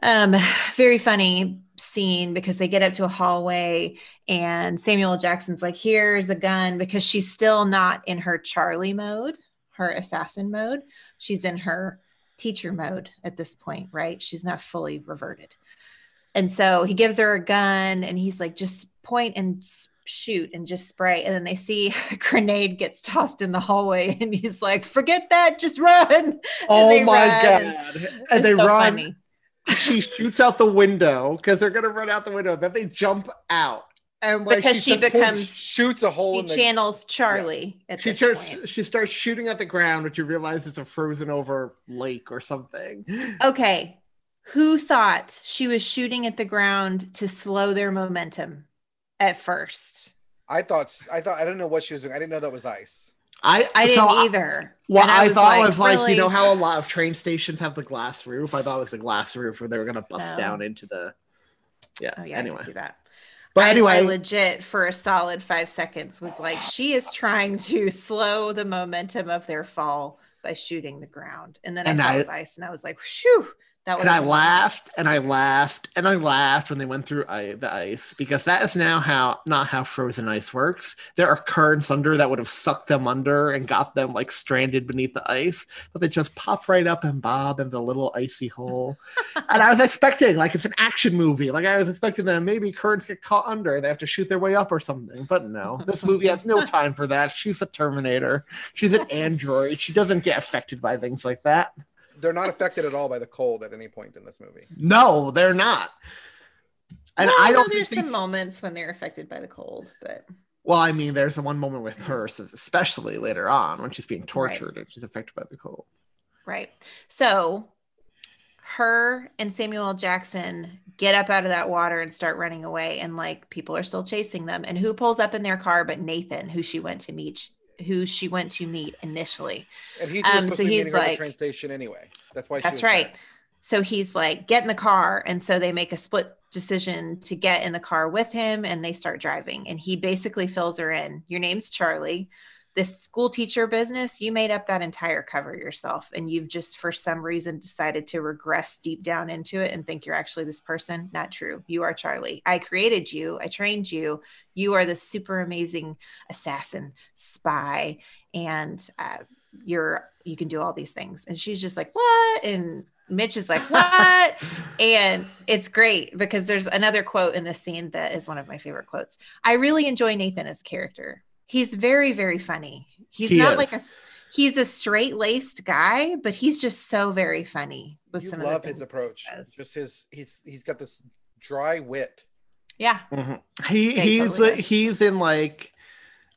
um, very funny scene because they get up to a hallway, and Samuel Jackson's like, "Here's a gun," because she's still not in her Charlie mode, her assassin mode. She's in her teacher mode at this point, right? She's not fully reverted. And so he gives her a gun and he's like, just point and shoot and just spray. And then they see a grenade gets tossed in the hallway and he's like, forget that, just run. Oh my run, god! and they so run. funny. She shoots out the window because they're gonna run out the window. Then they jump out, and like Because she just becomes- shoots a hole She in the channels Charlie at She starts. point. She starts shooting at the ground, which you realize it's a frozen over lake or something. Okay. Who thought she was shooting at the ground to slow their momentum at first? I thought I thought I didn't know what she was doing. I didn't know that was ice. I I so didn't I- either. What And I, was thought was like, really? you know how a lot of train stations have the glass roof. I thought it was the glass roof where they were gonna bust Oh. down into the. Yeah. Oh yeah, I anyway, can see that. but I- I, anyway, legit for a solid five seconds was like, she is trying to slow the momentum of their fall by shooting the ground. And then And I saw I- it ice, and I was like, "Shoo!" That and I laughed and I laughed and I laughed when they went through I- the ice because that is now how not how frozen ice works. There are currents under that would have sucked them under and got them like stranded beneath the ice, but they just pop right up and bob in the little icy hole. and I was expecting like it's an action movie. Like I was expecting them maybe currents get caught under, and they have to shoot their way up or something. But no, this movie has no time for that. She's a Terminator. She's an android. She doesn't get affected by things like that. They're not affected at all by the cold at any point in this movie. No, they're not. And Well, I no, don't There's think. some moments when they're affected by the cold, but Well, I mean, there's the one moment with her, especially later on when she's being tortured and she's affected by the cold. right. So, her and Samuel Jackson get up out of that water and start running away, and like people are still chasing them. And who pulls up in their car but Nathan, who she went to meet, who she went to meet initially. And he's Um, so he's meeting her at the like- train station anyway. That's why. That's right. there. So he's like, get in the car. And so they make a split decision to get in the car with him and they start driving. And he basically fills her in. Your name's Charlie. This school teacher business, you made up that entire cover yourself. And you've just, for some reason, decided to regress deep down into it and think you're actually this person. Not true. You are Charlie. I created you. I trained you. You are the super amazing assassin, spy, and uh, you're you can do all these things and she's just like what and mitch is like what and it's great because there's another quote in this scene that is one of my favorite quotes i really enjoy nathan as a character he's very very funny he's He not is. like a he's a straight laced guy but he's just so very funny with You some love of the his approach. does. Just his. He's he's got this dry wit. yeah mm-hmm. He Yeah, he he's totally does. he's in like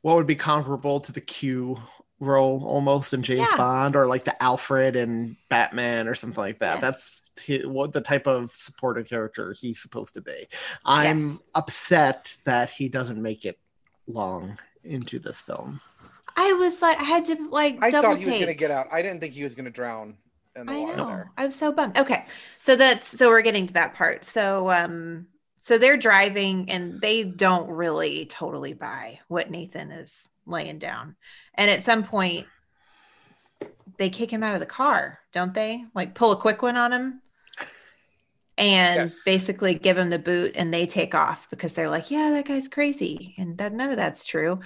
what would be comparable to the Q role almost in James Yeah. Bond or like the Alfred and Batman or something like that. Yes. That's he, what the type of supportive character he's supposed to be. I'm Yes. upset that he doesn't make it long into this film. i was like i had to like I double thought he was take. gonna get out. I didn't think he was gonna drown in the I water know. there. I'm so bummed. Okay. So that's so we're getting to that part. So um so they're driving and they don't really totally buy what Nathan is laying down. And at some point they kick him out of the car, don't they? Like pull a quick one on him and Yes. basically give him the boot and they take off because they're like, yeah, that guy's crazy. And that none of that's true.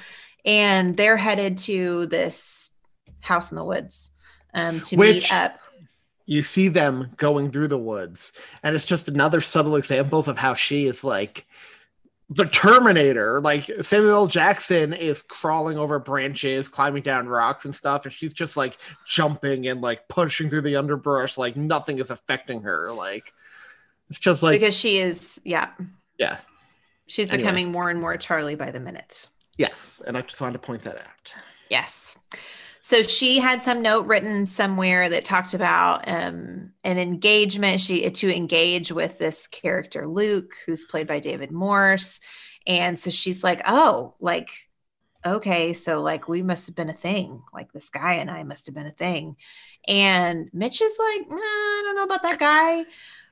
And they're headed to this house in the woods um to Which- meet up you see them going through the woods and it's just another subtle examples of how she is like the terminator like samuel L. jackson is crawling over branches climbing down rocks and stuff and she's just like jumping and like pushing through the underbrush like nothing is affecting her like It's just like because she is, yeah, yeah, she's Anyway. becoming more and more Charlie by the minute. yes, and I just wanted to point that out. Yes. So she had some note written somewhere that talked about um, an engagement. She to engage with this character Luke, who's played by David Morse, and so she's like, "Oh, like, okay, so like we must have been a thing. Like this guy and I must have been a thing." And Mitch is like, nah, "I don't know about that guy,"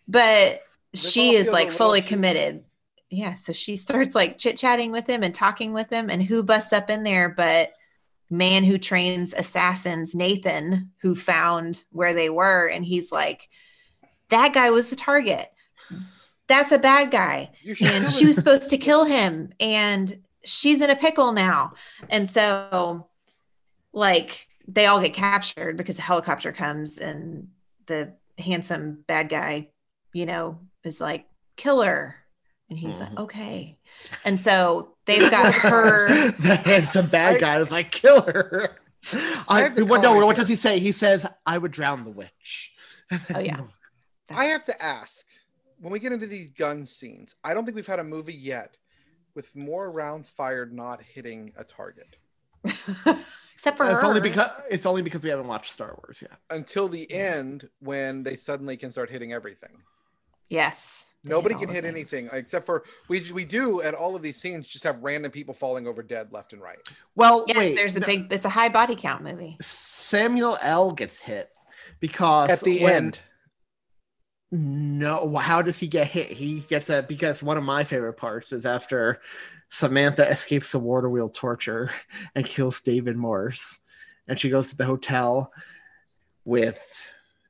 but she is like fully committed. Yeah, so she starts like chit chatting with him and talking with him, and who busts up in there but man who trains assassins, Nathan, who found where they were. And he's like, that guy was the target. That's a bad guy. And she was supposed to kill him. And she's in a pickle now. And so, like, they all get captured because a helicopter comes and the handsome bad guy, you know, is like, killer. And he's like, mm-hmm. okay. And so they've got her. the handsome bad I- guy is like, kill her. I, have what, no, what does he say? He says, I would drown the witch. Oh, yeah. I have to ask when we get into these gun scenes, I don't think we've had a movie yet with more rounds fired not hitting a target Except for it's her. only because it's only because we haven't watched Star Wars yet. until the end when they suddenly can start hitting everything. Yes. Nobody can hit things. anything except for we we do at all of these scenes just have random people falling over dead left and right. Well, Yes, wait. there's a no, big, it's a high body count movie. Samuel L. gets hit because At the when- end, No, how does he get hit? He gets a because one of my favorite parts is after Samantha escapes the water wheel torture and kills David Morse, and she goes to the hotel with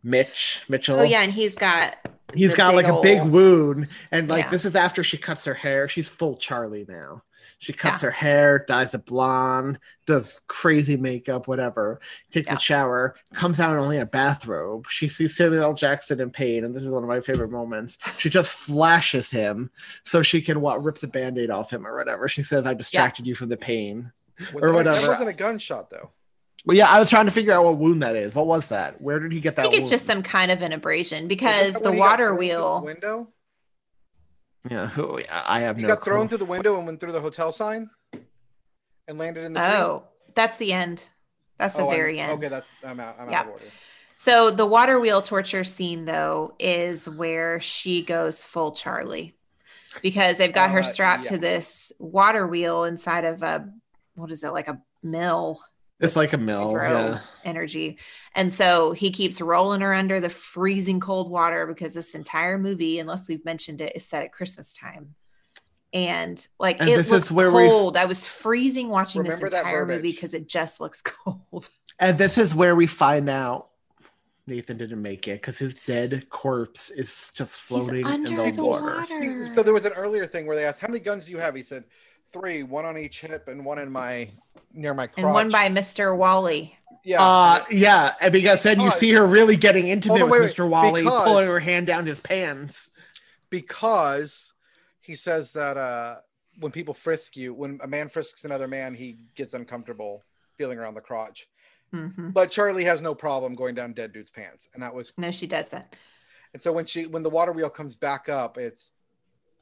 Mitch Mitchell. Oh yeah, and he's got He's the got like a big wound, and like Yeah. this is after she cuts her hair. She's full Charlie now. She cuts Yeah. her hair, dyes it blonde, does crazy makeup, whatever. Takes Yeah. a shower, comes out in only a bathrobe. She sees Samuel L. Jackson in pain, and this is one of my favorite moments. She just flashes him so she can what rip the band-aid off him or whatever. She says, "I distracted you from the pain." was or that, whatever. that wasn't a gunshot though. Well, yeah, I was trying to figure out what wound that is. What was that? Where did he get that? I that? think it's just some kind of an abrasion because the when he got water thrown through the wheel. window. yeah. Who? I have He no. got thrown through the window and went through the hotel sign and landed in the tree. Oh, that's the end. That's the Oh, I'm- very end. Okay, that's I'm out. I'm Yeah. out of order. So the water wheel torture scene though is where she goes full Charlie because they've got her Uh, strapped yeah. to this water wheel inside of a what is it like a mill It's like a mill. Yeah. energy. And so he keeps rolling her under the freezing cold water because this entire movie, unless we've mentioned it, is set at Christmas time. And like And it this is looks where cold. I was freezing watching this entire movie because it just looks cold. And this is where we find out Nathan didn't make it because his dead corpse is just floating in under the, the water. water. So there was an earlier thing where they asked, "How many guns do you have?" He said, three, one on each hip and one in my near my crotch." and one by Mr. Wally. yeah. Uh, yeah, and because then you see her really getting intimate Hold on, with wait, wait. Mr. Wally, Because- pulling her hand down his pants. because he says that uh, when people frisk you, when a man frisks another man, he gets uncomfortable feeling around the crotch. Mhm. But Charlie has no problem going down dead dude's pants, and that was. No, she doesn't. And so when she when the water wheel comes back up, it's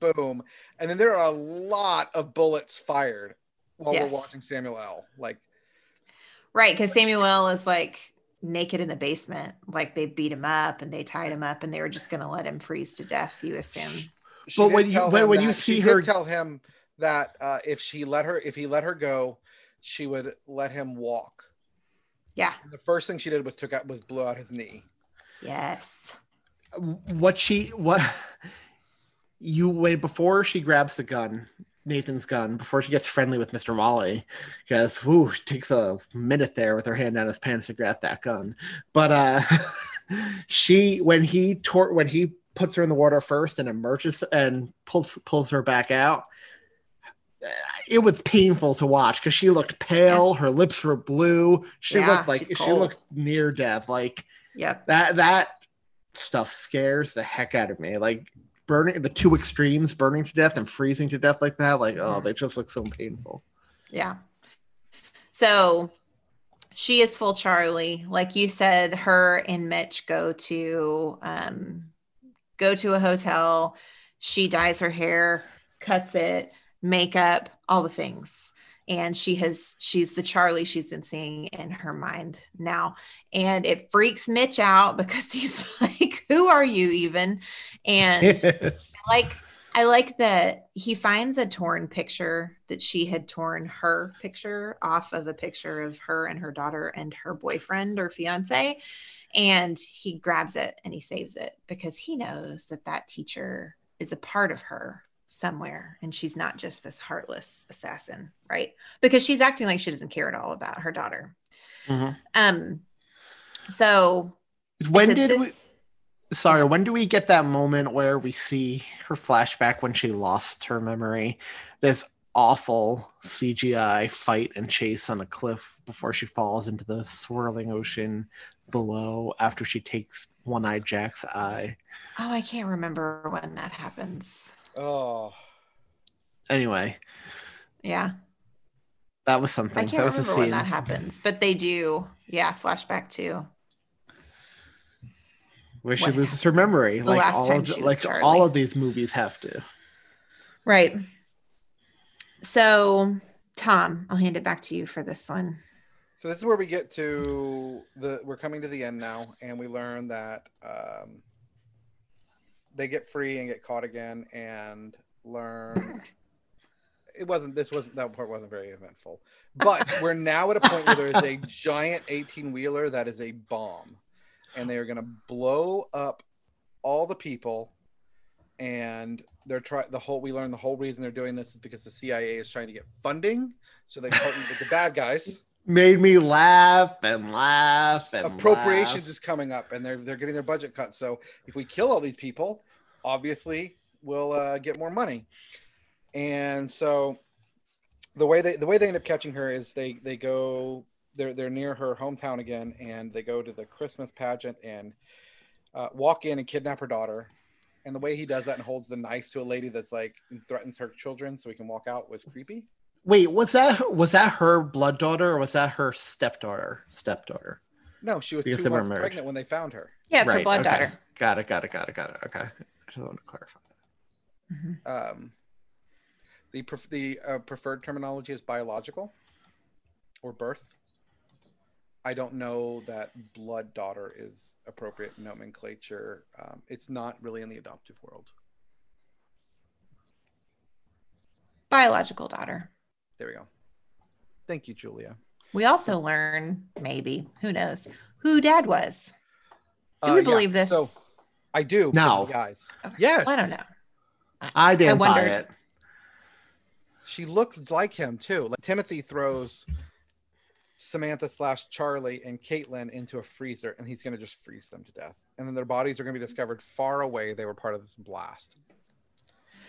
boom, and then there are a lot of bullets fired while Yes. we're watching Samuel L. Like Right, because Samuel L. is like naked in the basement. Like they beat him up and they tied him up and they were just gonna let him freeze to death, you assume. she But when you- tell but him when you see she her- tell him that uh, if she let her if he let her go, she would let him walk. Yeah. And the first thing she did was took out was blew out his knee. Yes. What she what you wait before she grabs the gun, Nathan's gun, before she gets friendly with Mr. Wally, because whoo, takes a minute there with her hand down his pants to grab that gun. But uh she when he tore when he puts her in the water first and emerges and pulls pulls her back out. It was painful to watch because she looked pale, her lips were blue. She Yeah, looked like she cold. looked near death. Like Yep. that that stuff scares the heck out of me. Like burning the two extremes, burning to death and freezing to death like that. Like, oh, they just look so painful. Yeah. So she is full Charlie. Like you said, her and Mitch go to um go to a hotel. She dyes her hair, cuts it, makeup, all the things. And she has, she's the Charlie she's been seeing in her mind now. And it freaks Mitch out because he's like, Who are you even? And like, I like that he finds a torn picture that she had torn her picture off of a picture of her and her daughter and her boyfriend or fiance. And he grabs it and he saves it because he knows that that teacher is a part of her somewhere and she's not just this heartless assassin, right? Because she's acting like she doesn't care at all about her daughter. Mm-hmm. Um, so when did this- we? Sorry, when do we get that moment where we see her flashback when she lost her memory? This awful CGI fight and chase on a cliff before she falls into the swirling ocean below after she takes One Eye Jack's eye. Oh, I can't remember when that happens. Oh, Anyway, Yeah. that was something. I something. can't that was a remember when that happens, but they do. Yeah, flashback too. Where she What loses her memory, The like last all time of the, she like Charlie. all of these movies have to. Right. So, Tom, I'll hand it back to you for this one. so this is where we get to the. We're coming to the end now, and we learn that um, they get free and get caught again, and learn. It wasn't. This wasn't. That part wasn't very eventful. But we're now at a point where there is a giant eighteen wheeler that is a bomb, and they are going to blow up all the people. And they're trying the whole we learn the whole reason they're doing this is because the cia is trying to get funding. So they partnered with the bad guys. Made me laugh and laugh and appropriations laugh. is coming up and they're they're getting their budget cut. So if we kill all these people obviously we'll uh, get more money. And so the way they the way they end up catching her is they they go they're they're near her hometown again and they go to the christmas pageant and uh, walk in and kidnap her daughter and the way he does that and holds the knife to a lady that's like and threatens her children so he can walk out was creepy Wait, was that was that her blood daughter or was that her stepdaughter? Stepdaughter. no she was Because two they months married. pregnant when they found her Yeah, it's her blood okay. daughter. Got it. Got it. Got it. Got it. Okay. I just want to clarify that. um, the pref- the uh, preferred terminology is biological or birth. I don't know that blood daughter is appropriate nomenclature. Um, it's not really in the adoptive world. Biological daughter. There we go. Thank you, Julia. We also learn, maybe, who knows, who dad was. Do Uh, we yeah, believe this? So I do. because No. of the guys. Yes. I don't know. I didn't buy wondered- it. She looks like him too. Like Timothy throws Samantha slash Charlie and Caitlin into a freezer, and he's going to just freeze them to death. And then their bodies are going to be discovered far away. They were part of this blast.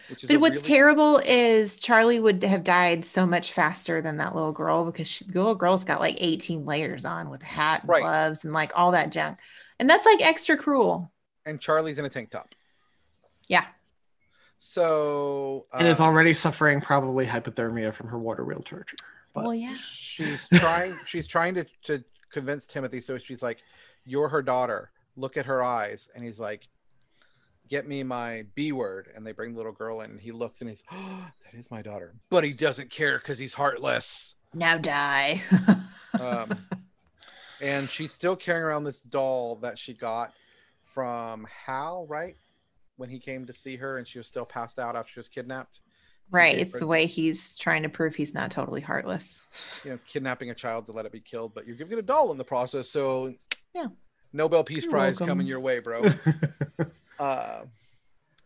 Which is But what's really- terrible is Charlie would have died so much faster than that little girl because she, the little girl's got like 18 layers on with hat and Right. gloves and like all that junk. And that's like extra cruel. And Charlie's in a tank top. Yeah. So And is uh, already suffering probably hypothermia from her water wheel torture. But well, yeah. she's trying. she's trying to to convince Timothy. So she's like, "You're her daughter. Look at her eyes." And he's like, "Get me my B word." And they bring the little girl in, and he looks and he's, oh, "That is my daughter." But he doesn't care because he's heartless. Now die. Um, and she's still carrying around this doll that she got from Hal, right? When he came to see her, and she was still passed out after she was kidnapped. Right. It's the way he's trying to prove he's not totally heartless. You know, kidnapping a child to let it be killed, but you're giving it a doll in the process. So, Yeah. Nobel Peace You're Prize welcome. coming your way, bro. uh,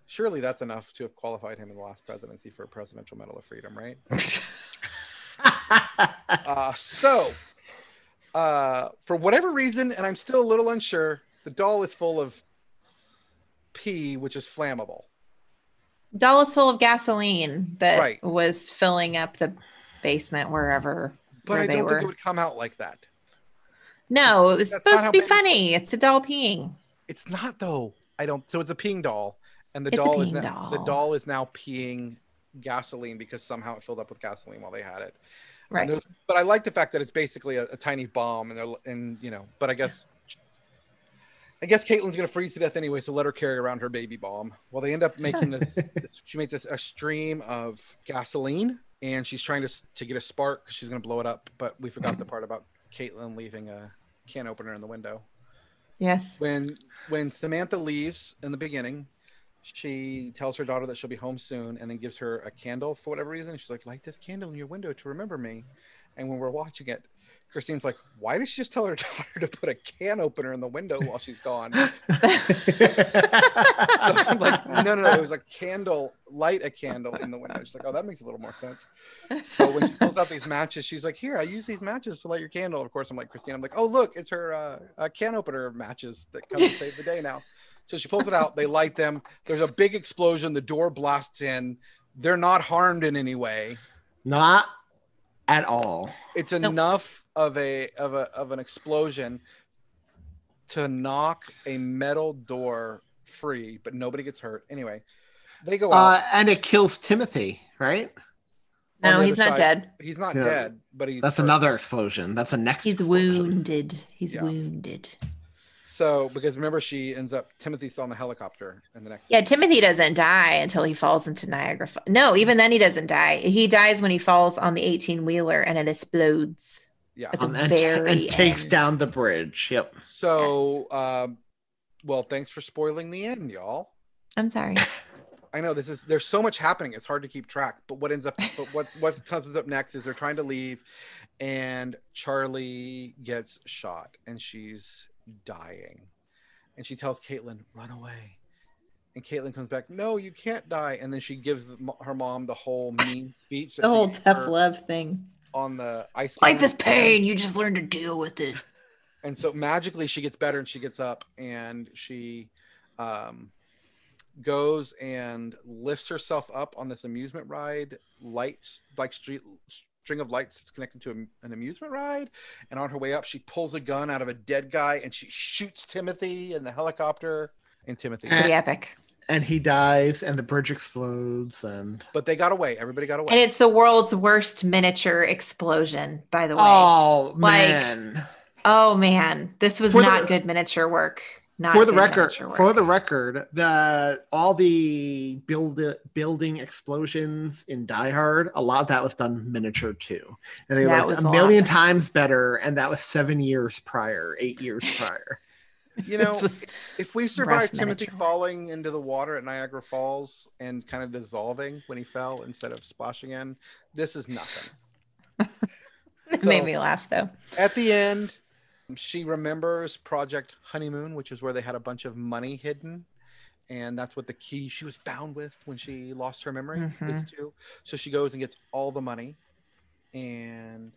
surely that's enough to have qualified him in the last presidency for a Presidential Medal of Freedom, right? uh, so, uh, for whatever reason, and I'm still a little unsure, the doll is full of pee, which is flammable. Doll is full of gasoline that Right. was filling up the basement wherever But where I don't were. think it would come out like that. No, it was That's supposed to be funny. It's a doll peeing. It's not though. I don't. So it's a peeing doll, and the It's doll is now the doll. doll is now peeing gasoline because somehow it filled up with gasoline while they had it. Right. But I like the fact that it's basically a, a tiny bomb, and they're and you know. But I guess I guess Caitlin's gonna freeze to death anyway, so let her carry around her baby bomb. Well, they end up making this. this she makes this, a stream of gasoline, and she's trying to to get a spark because she's gonna blow it up. But we forgot the part about Caitlin leaving a can opener in the window. Yes. When when Samantha leaves in the beginning, she tells her daughter that she'll be home soon, and then gives her a candle for whatever reason. She's like, "Light this candle in your window to remember me." And when we're watching it, Christine's like, "Why did she just tell her daughter to put a can opener in the window while she's gone?" I'm like, no, no, no. It was a candle. Light a candle in the window. She's like, oh, that makes a little more sense. So when she pulls out these matches, she's like, here, I use these matches to light your candle. Of course, I'm like, Christine, I'm like, oh, look, it's her uh, uh, can opener matches that come to save the day now. So she pulls it out. They light them. There's a big explosion. The door blasts in. They're not harmed in any way. Not at all. It's enough of a of a of an explosion to knock a metal door free, but nobody gets hurt. Anyway, they go out. Uh, and it kills Timothy, right? No, he's not side. dead. He's not Yeah. dead, but he's That's hurt. another explosion. That's a next. He's explosion. wounded. He's Yeah. wounded. So because remember, she ends up Timothy's on the helicopter in the next. Yeah, Timothy doesn't die until he falls into Niagara. No, even then he doesn't die. He dies when he falls on the 18 wheeler and it explodes. Yeah. At the Um, and, very and takes down the bridge. Yep. So, um, well, thanks for spoiling the end, y'all. I'm sorry. I know this is there's so much happening. It's hard to keep track. But what ends up, but what what comes up next is they're trying to leave, and Charlie gets shot, and she's dying, and she tells Caitlin, "Run away." And Caitlin comes back, "No, you can't die." And then she gives the, her mom the whole mean speech. The whole tough her love thing. On the ice. Life is pain. You just learn to deal with it. and so magically she gets better and she gets up and she um, goes and lifts herself up on this amusement ride lights like street string of lights that's connected to a- an amusement ride and on her way up she pulls a gun out of a dead guy and she shoots timothy in the helicopter and timothy Pretty epic. And he dies, and the bridge explodes, and but they got away everybody got away And it's the world's worst miniature explosion, by the way. oh Like, man. Oh man, this was For the- not good miniature work. Not for the record, work. for the record, the all the build building explosions in Die Hard, a lot of that was done miniature too, and they That looked was a a lot million better. times better. And that was seven years prior, eight years prior. You know if we survived rough timothy falling into the water at niagara falls and kind of dissolving when he fell instead of splashing in this is nothing it made me laugh though. At the end, she remembers Project Honeymoon, which is where they had a bunch of money hidden. And that's what the key she was found with when she lost her memory is Mhm. to. So she goes and gets all the money. And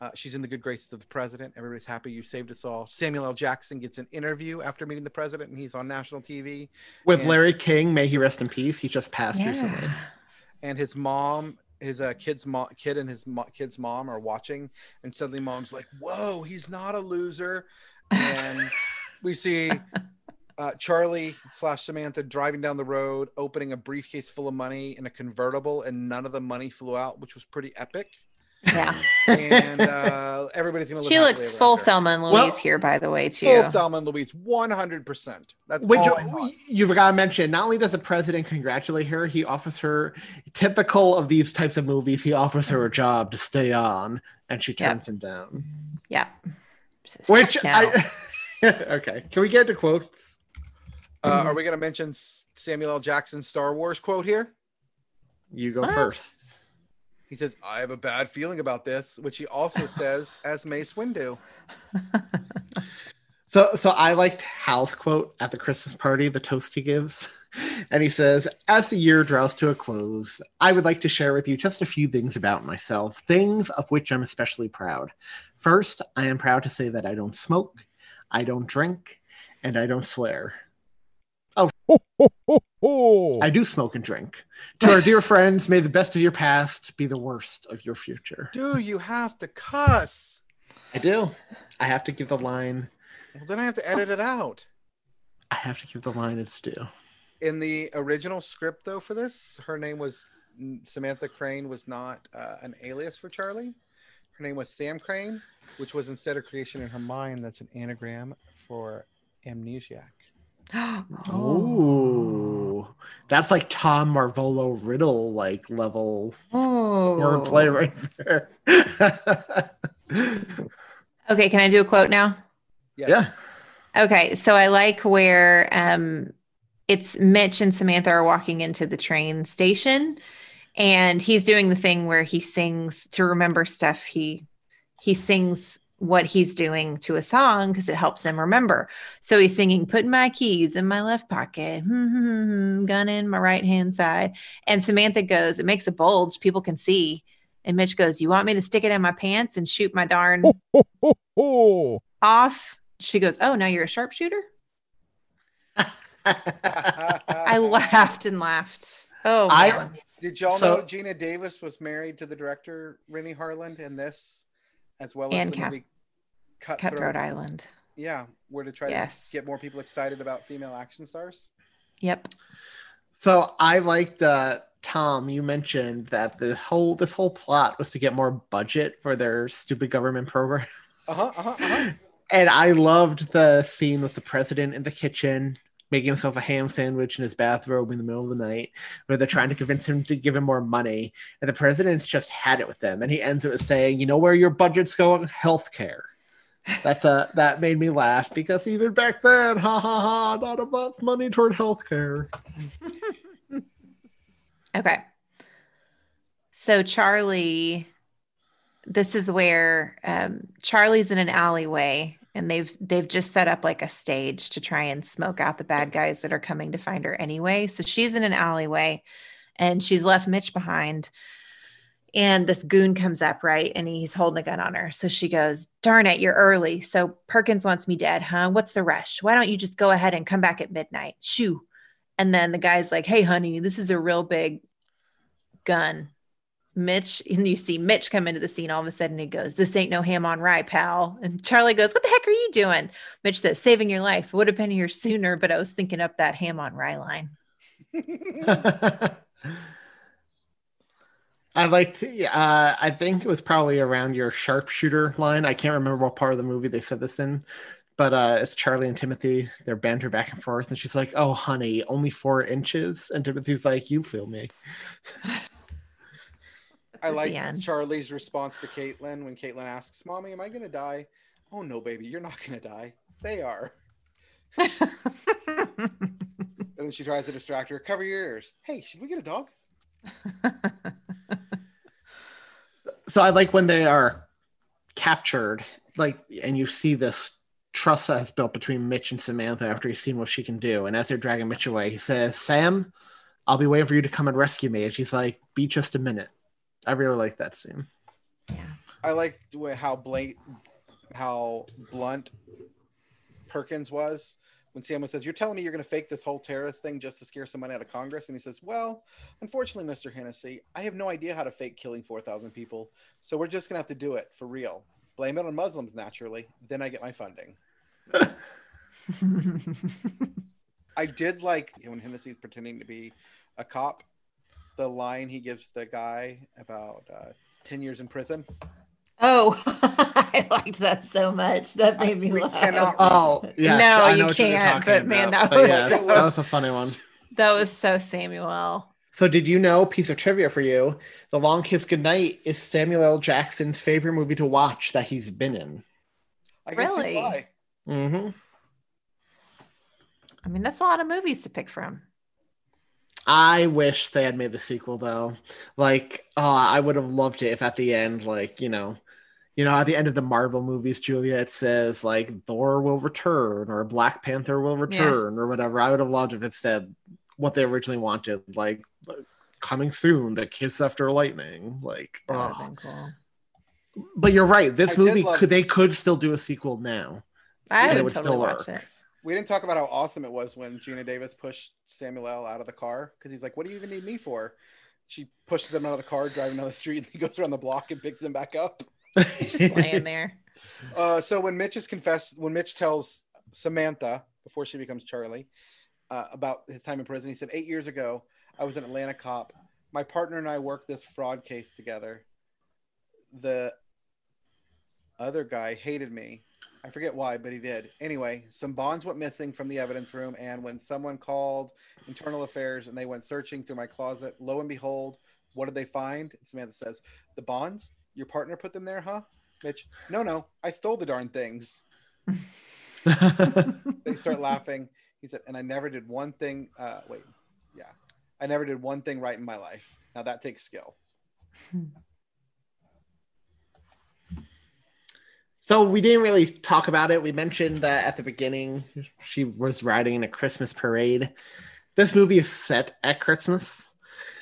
uh, she's in the good graces of the president. Everybody's happy. You saved us all. Samuel L. Jackson gets an interview after meeting the president, and he's on national TV. With And- Larry King, may he rest in peace. He just passed recently. And his mom his uh, kid's mom kid and his mo- kid's mom are watching and suddenly mom's like whoa he's not a loser and we see uh, charlie slash samantha driving down the road opening a briefcase full of money in a convertible and none of the money flew out which was pretty epic Yeah. and uh, everybody's gonna live She looks full after. Thelma and Louise Well- here, by the way, too. full Thelma and Louise 100% that's Which all I want. you forgot to mention, not only does the president congratulate her, he offers her, typical of these types of movies, he offers her a job to stay on, and she Yeah. turns him down. Yeah. Which No. I okay, can we get to quotes? uh, are we gonna mention samuel l jackson's star wars quote here You go What? first. He says, I have a bad feeling about this, which he also says as Mace Windu. So, so I liked Hal's quote at the Christmas party, the toast he gives. And he says, As the year draws to a close, I would like to share with you just a few things about myself, things of which I'm especially proud. First, I am proud to say that I don't smoke, I don't drink, and I don't swear. Oh, I do smoke and drink. To our dear friends, may the best of your past be the worst of your future. Do you have to cuss? I do. I have to give the line, Well, then I have to edit it out. I have to give the line its due. In the original script, though, for this, her name was Samantha Caine, was not uh, an alias for Charlie. Her name was Sam Caine, which was instead a creation in her mind that's an anagram for Amnesiac. Ooh, that's like Tom Marvolo Riddle like level Oh. wordplay right there. Okay, can I do a quote now? Yes. yeah. Okay, so I like where um it's Mitch and Samantha are walking into the train station and he's doing the thing where he sings to remember stuff he he sings what he's doing to a song because it helps him remember. So he's singing putting my keys in my left pocket, hmm, hmm, hmm, gun in my right hand side. And Samantha goes, it makes a bulge, people can see. And Mitch goes, You want me to stick it in my pants and shoot my darn off? She goes, Oh, now you're a sharpshooter? I laughed and laughed. Oh, I- Did y'all So- know Geena Davis was married to the director Renny Harlin in this, as well as And the Cap- movie Cutthroat, Cutthroat Island. Yeah, where to try Yes. to get more people excited about female action stars. Yep. So I liked uh Tom, you mentioned that the whole this whole plot was to get more budget for their stupid government program. Uh huh. Uh huh. Uh-huh. And I loved the scene with the president in the kitchen making himself a ham sandwich in his bathrobe in the middle of the night, where they're trying to convince him to give him more money. And the president's just had it with them. And he ends it with saying, You know where your budget's going? Healthcare. That's uh that made me laugh because even back then, ha ha ha, not enough money toward healthcare. Okay. So Charlie, this is where um, Charlie's in an alleyway, and they've they've just set up like a stage to try and smoke out the bad guys that are coming to find her anyway. So she's in an alleyway, and she's left Mitch behind. And this goon comes up, right? And he's holding a gun on her. So she goes, Darn it, you're early. So Perkins wants me dead, huh? What's the rush? Why don't you just go ahead and come back at midnight? Shoo. And then the guy's like, Hey, honey, this is a real big gun. Mitch, and you see Mitch come into the scene. All of a sudden, he goes, This ain't no ham on rye, pal. And Charlie goes, What the heck are you doing? Mitch says, Saving your life. Would have been here sooner, but I was thinking up that ham on rye line. I liked. Uh, I think it was probably around your sharpshooter line. I can't remember what part of the movie they said this in, but uh, it's Charlie and Timothy. They're banter back and forth, and she's like, "Oh, honey, only four inches," and Timothy's like, "You feel me." I like the end. Charlie's response to Caitlin when Caitlin asks, "Mommy, am I gonna die?" Oh no, baby, you're not gonna die. They are. And then she tries to distract her. Cover your ears. Hey, should we get a dog? So I like when they are captured, like, and you see this trust that's built between Mitch and Samantha after he's seen what she can do. And as they're dragging Mitch away, he says, "Sam, I'll be waiting for you to come and rescue me." And she's like, "Be just a minute." I really like that scene. Yeah. I like the way how blunt, how blunt Perkins was when Sam says, "You're telling me you're going to fake this whole terrorist thing just to scare somebody out of Congress?" And he says, "Well, unfortunately, Mr. Hennessy, I have no idea how to fake killing four thousand people, so we're just going to have to do it for real. Blame it on Muslims, naturally. Then I get my funding." I did like when Hennessy's pretending to be a cop. The line he gives the guy about uh, ten years in prison. Oh, I liked that so much. That made me We laugh. cannot- Oh, yes, No, I you know what you're can't, talking but man, that But was yeah, so- that was a funny one. That was so Samuel. So, did you know? Piece of trivia for you: The Long Kiss Goodnight is Samuel L. Jackson's favorite movie to watch that he's been in. I can see Really? why. Mm-hmm. I mean, that's a lot of movies to pick from. I wish they had made the sequel though. Like, uh, I would have loved it if at the end, like, you know, you know, at the end of the Marvel movies, Julia, it says like Thor will return or Black Panther will return or whatever. I would have loved if it said what they originally wanted, like coming soon, the kiss after lightning. Like, That would ugh. have been cool. but you're right. This I did movie love- could they could still do a sequel now. I would would totally still watch work. it. We didn't talk about how awesome it was when Geena Davis pushed Samuel L. out of the car because he's like, "What do you even need me for?" She pushes him out of the car, driving down the street, and he goes around the block and picks him back up. He's just laying there. Uh, so when Mitch is confessed, when Mitch tells Samantha before she becomes Charlie uh, about his time in prison, he said, Eight years ago, I was an Atlanta cop. My partner and I worked this fraud case together. The other guy hated me I forget why, but he did. Anyway, some bonds went missing from the evidence room, and when someone called internal affairs and they went searching through my closet, lo and behold, what did they find? Samantha says, "The bonds. Your partner put them there, huh?" Mitch, no, no, I stole the darn things. they start laughing. He said, and I never did one thing. Uh, wait, yeah, I never did one thing right in my life. Now that takes skill. So we didn't really talk about it. We mentioned that at the beginning she was riding in a Christmas parade. This movie is set at Christmas.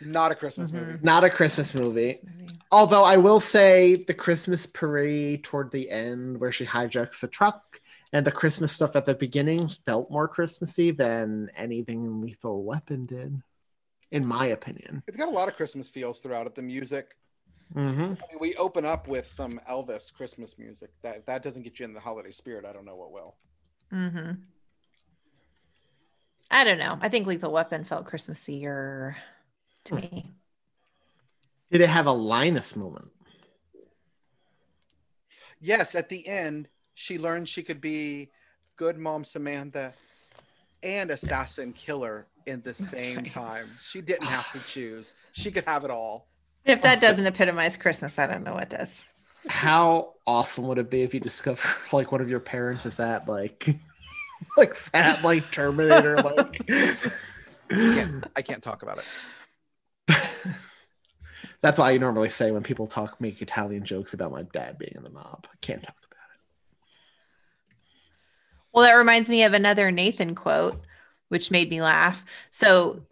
Not a Christmas Mm-hmm. movie. Not a Christmas movie. Although I will say the Christmas parade toward the end where she hijacks the truck and the Christmas stuff at the beginning felt more Christmassy than anything in Lethal Weapon did, in my opinion. It's got a lot of Christmas feels throughout it. The music. Mm-hmm. I mean, we open up with some Elvis Christmas music. That if that doesn't get you in the holiday spirit. I don't know what will. Mm-hmm. I don't know. I think Lethal Weapon felt Christmassier to me. Did it have a Linus moment? Yes, at the end, she learned she could be good mom Samantha and assassin killer in the same right. time. She didn't have to choose. She could have it all. If that doesn't epitomize Christmas, I don't know what does. How awesome would it be if you discover like one of your parents is that like like fat like Terminator like I can't, I can't talk about it. That's why I normally say when people talk make Italian jokes about my dad being in the mob. I can't talk about it. Well, that reminds me of another Nathan quote, which made me laugh. So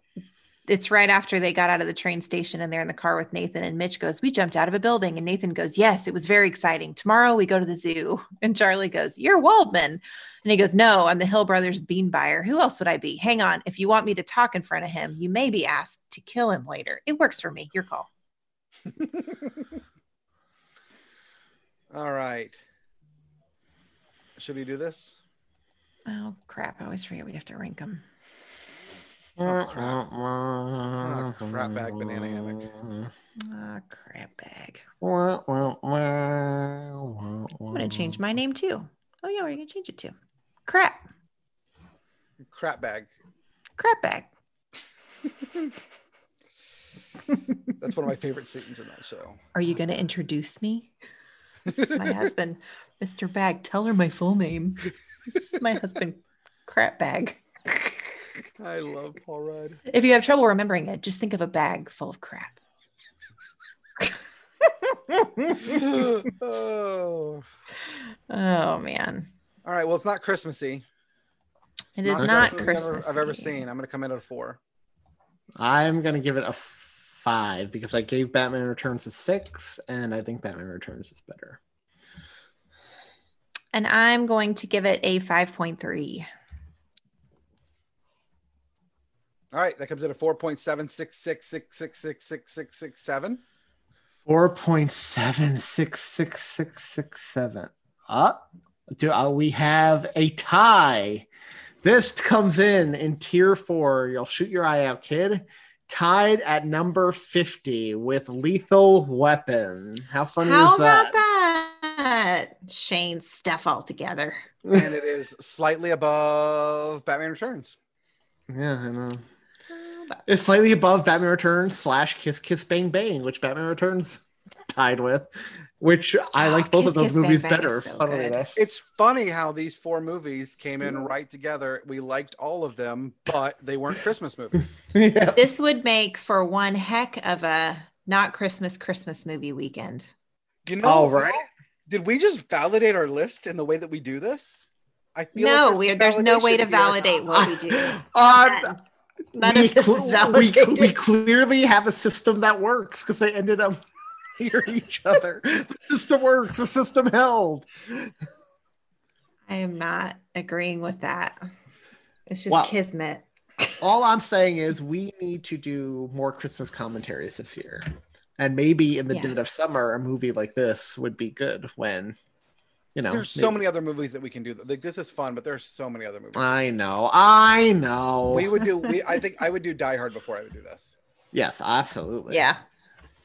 it's right after they got out of the train station and they're in the car with Nathan. And Mitch goes, We jumped out of a building. And Nathan goes, Yes, it was very exciting. Tomorrow we go to the zoo. And Charlie goes, You're Waldman. And he goes, No, I'm the Hill Brothers bean buyer. Who else would I be? Hang on. If you want me to talk in front of him, you may be asked to kill him later. It works for me. Your call. All right. Should we do this? Oh, crap. I always forget we have to rank them. Oh, crap. Oh, crap bag banana hammock. Ah, crap bag. I'm I'm going to change my name too. Oh, yeah. What are you going to change it to? Crap. Crap bag. Crap bag. That's one of my favorite scenes in that show. Are you going to introduce me? This is my husband, Mr. Bag. Tell her my full name. This is my husband, Crap Bag. I love Paul Rudd. If you have trouble remembering it, just think of a bag full of crap. oh. Oh, man. All right. Well, it's not Christmassy. It's It is the not best thing I've ever- I've ever seen. I'm going to come in at a four. I'm gonna give it a five because I gave Batman Returns a six, and I think Batman Returns is better. And I'm going to give it a 5.3. All right. That comes in at 4.7666666667. Four point seven six six six six seven. Up. Do uh, we have a tie? This comes in in tier four. You'll shoot your eye out, kid. Tied at number fifty with Lethal Weapon. How funny How is that? about that? Shane's stuff all together. and it is slightly above Batman Returns. Yeah, I know. It's slightly above Batman Returns slash Kiss Kiss Bang Bang, which Batman Returns tied with, which I Oh, like both of those Kiss movies Bang better. so funnily enough. It's funny how these four movies came in right together. We liked all of them, but they weren't Christmas movies. yeah. This would make for one heck of a not Christmas Christmas movie weekend. You know, All right. Did we just validate our list in the way that we do this? I feel No, like we, some there's no way to here. validate what we do. Uh, None we, cl- we, we clearly have a system that works because they ended up near each other. The system works. The system held. I am not agreeing with that. It's just Wow. kismet. All I'm saying is we need to do more Christmas commentaries this year. And maybe in the dead of summer, a movie like this would be good when, you know. There's so many other movies that we can do. Like this is fun, but there's so many other movies. I know. I know. we would do. We I think I would do Die Hard before I would do this. yes, absolutely. Yeah.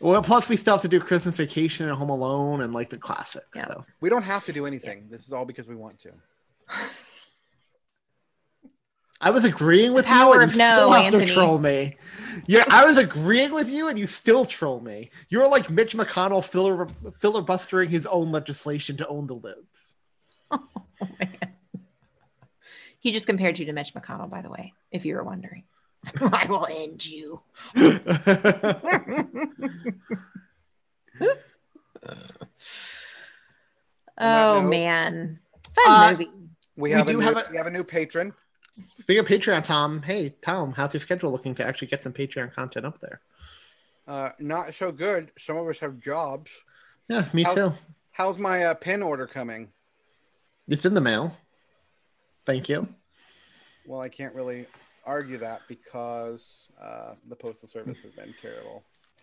Well, plus we still have to do Christmas Vacation and Home Alone and like the classics. Yeah. So We don't have to do anything. This is all because we want to. I was agreeing with you, power and you of no, still have Anthony. to troll me. Yeah, I was agreeing with you, and you still troll me. You're like Mitch McConnell filler, filibustering his own legislation to own the libs. He just compared you to Mitch McConnell, by the way, if you were wondering. I will end you. Oh man. Fun Uh, movie. We We a do new, have a- we have a new patron. Speaking of Patreon, Tom, hey Tom, how's your schedule looking to actually get some Patreon content up there? Uh, not so good. Some of us have jobs. Yeah, me How's- too. How's my uh, pin order coming? It's in the mail. Thank you. Well, I can't really argue that because uh, the postal service has been terrible.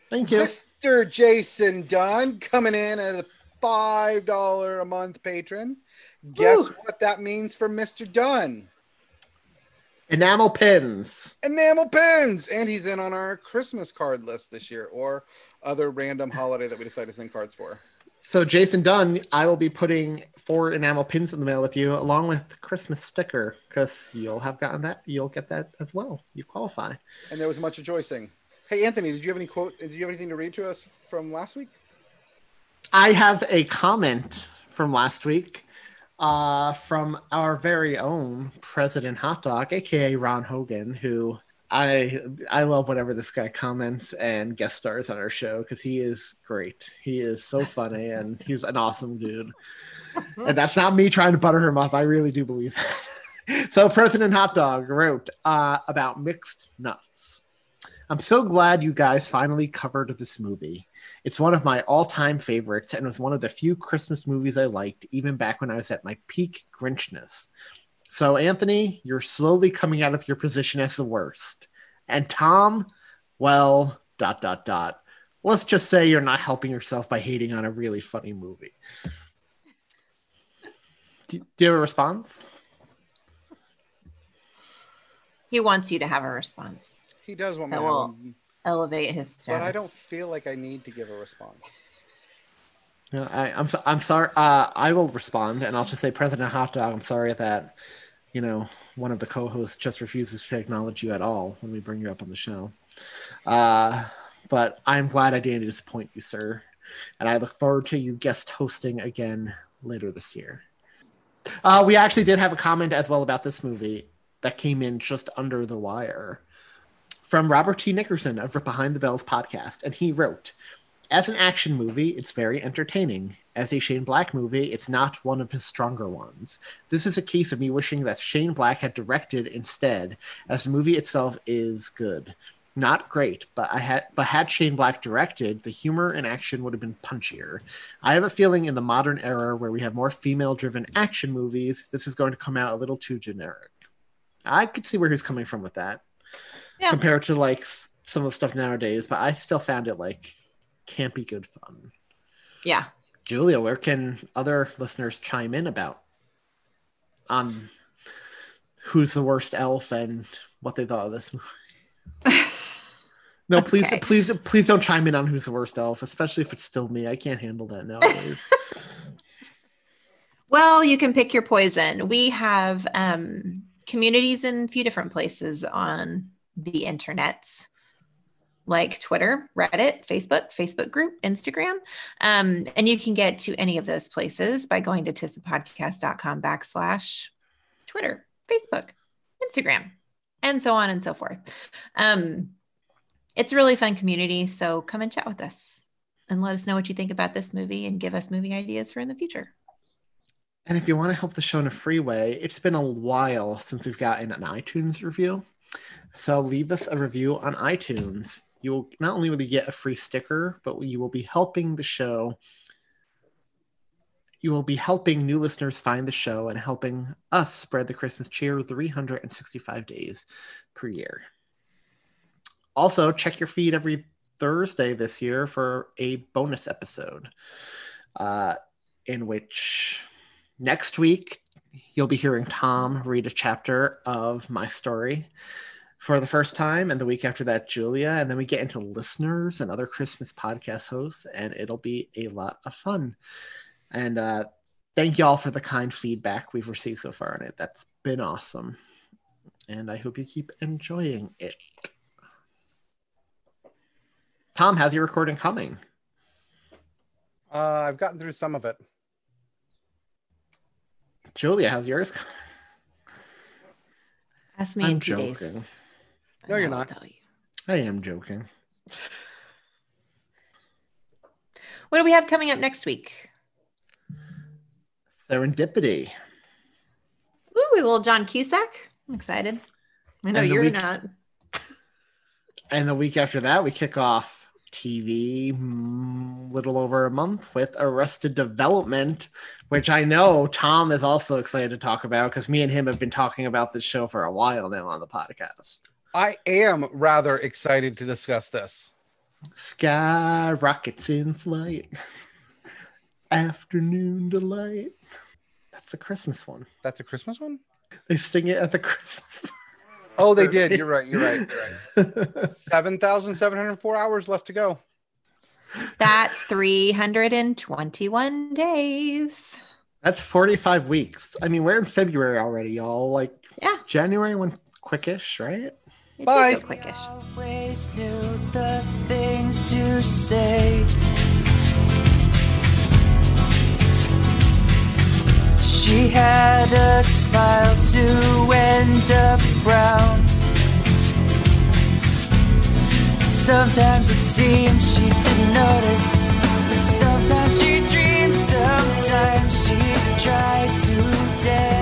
Thank you. Mr. Jason Dunn coming in as a five dollar a month patron. Guess Woo. what that means for Mr. Dunn? Enamel pins. Enamel pins, and he's in on our Christmas card list this year, or other random holiday that we decide to send cards for. So Jason Dunn, I will be putting four enamel pins in the mail with you, along with Christmas sticker, because you'll have gotten that. You'll get that as well. You qualify. And there was much rejoicing. Hey, Anthony, did you have any quote? Did you have anything to read to us from last week? I have a comment from last week uh, from our very own President Hot Dog, aka Ron Hogan, who I I love whenever this guy comments and guest stars on our show because he is great. He is so funny and he's an awesome dude. and that's not me trying to butter him up. I really do believe that. so President Hot Dog wrote uh, about mixed nuts. I'm so glad you guys finally covered this movie. It's one of my all-time favorites and was one of the few Christmas movies I liked even back when I was at my peak Grinchness. So Anthony, you're slowly coming out of your position as the worst. And Tom, well, dot dot dot. Let's just say you're not helping yourself by hating on a really funny movie. Do, do you have a response? He wants you to have a response. He does want me to have will one, elevate his status. but I don't feel like I need to give a response. No, I, I'm so, I'm sorry. Uh, I will respond, and I'll just say, President Hot Dog, I'm sorry that you know one of the co-hosts just refuses to acknowledge you at all when we bring you up on the show. Uh, but I'm glad I didn't disappoint you, sir, and I look forward to you guest hosting again later this year. Uh, we actually did have a comment as well about this movie that came in just under the wire from Robert T. Nickerson of Behind the Bells podcast, and he wrote. As an action movie, it's very entertaining. As a Shane Black movie, it's not one of his stronger ones. This is a case of me wishing that Shane Black had directed instead, as the movie itself is good. Not great, but I had but had Shane Black directed, the humor and action would have been punchier. I have a feeling in the modern era where we have more female-driven action movies, this is going to come out a little too generic. I could see where he's coming from with that. Yeah. Compared to like some of the stuff nowadays, but I still found it like campy good fun. Yeah. Julia, where can other listeners chime in about on who's the worst elf and what they thought of this movie? no, please, Okay. please, please don't chime in on who's the worst elf, especially if it's still me. I can't handle that nowadays. Well, you can pick your poison. We have um, communities in a few different places on the internets, like Twitter, Reddit, Facebook, Facebook group, Instagram. Um, and you can get to any of those places by going to tisthepodcast.com backslash Twitter, Facebook, Instagram, and so on and so forth. Um, it's a really fun community. So come and chat with us and let us know what you think about this movie and give us movie ideas for in the future. And if you want to help the show in a free way, it's been a while since we've gotten an iTunes review. So leave us a review on iTunes. You will not only will you get a free sticker, but you will be helping the show. You will be helping new listeners find the show and helping us spread the Christmas cheer 365 days per year. Also, check your feed every Thursday this year for a bonus episode, uh, in which next week you'll be hearing Tom read a chapter of my story. For the first time, and the week after that, Julia, and then we get into listeners and other Christmas podcast hosts, and it'll be a lot of fun. And uh, thank y'all for the kind feedback we've received so far on it. That's been awesome, and I hope you keep enjoying it. Tom, how's your recording coming? Uh, I've gotten through some of it. Julia, how's yours? Ask me I'm in two joking. days. No, you're not. Tell you. I am joking. What do we have coming up next week? Serendipity. Ooh, a little John Cusack. I'm excited. I know you're week- not. And the week after that, we kick off TV mm, little over a month with Arrested Development, which I know Tom is also excited to talk about because me and him have been talking about this show for a while now on the podcast. I am rather excited to discuss this. Sky rockets in flight, afternoon delight. That's a Christmas one. That's a Christmas one? They sing it at the Christmas. Oh, they did. You're right. You're right. You're right. 7,704 hours left to go. That's 321 days. That's 45 weeks. I mean, we're in February already, y'all. Like, Yeah. January went quickish, right? Bye. Go quickish. Always knew the things to say. She had a smile to end a frown. Sometimes it seemed she didn't notice. Sometimes she dreamed, sometimes she tried to dance.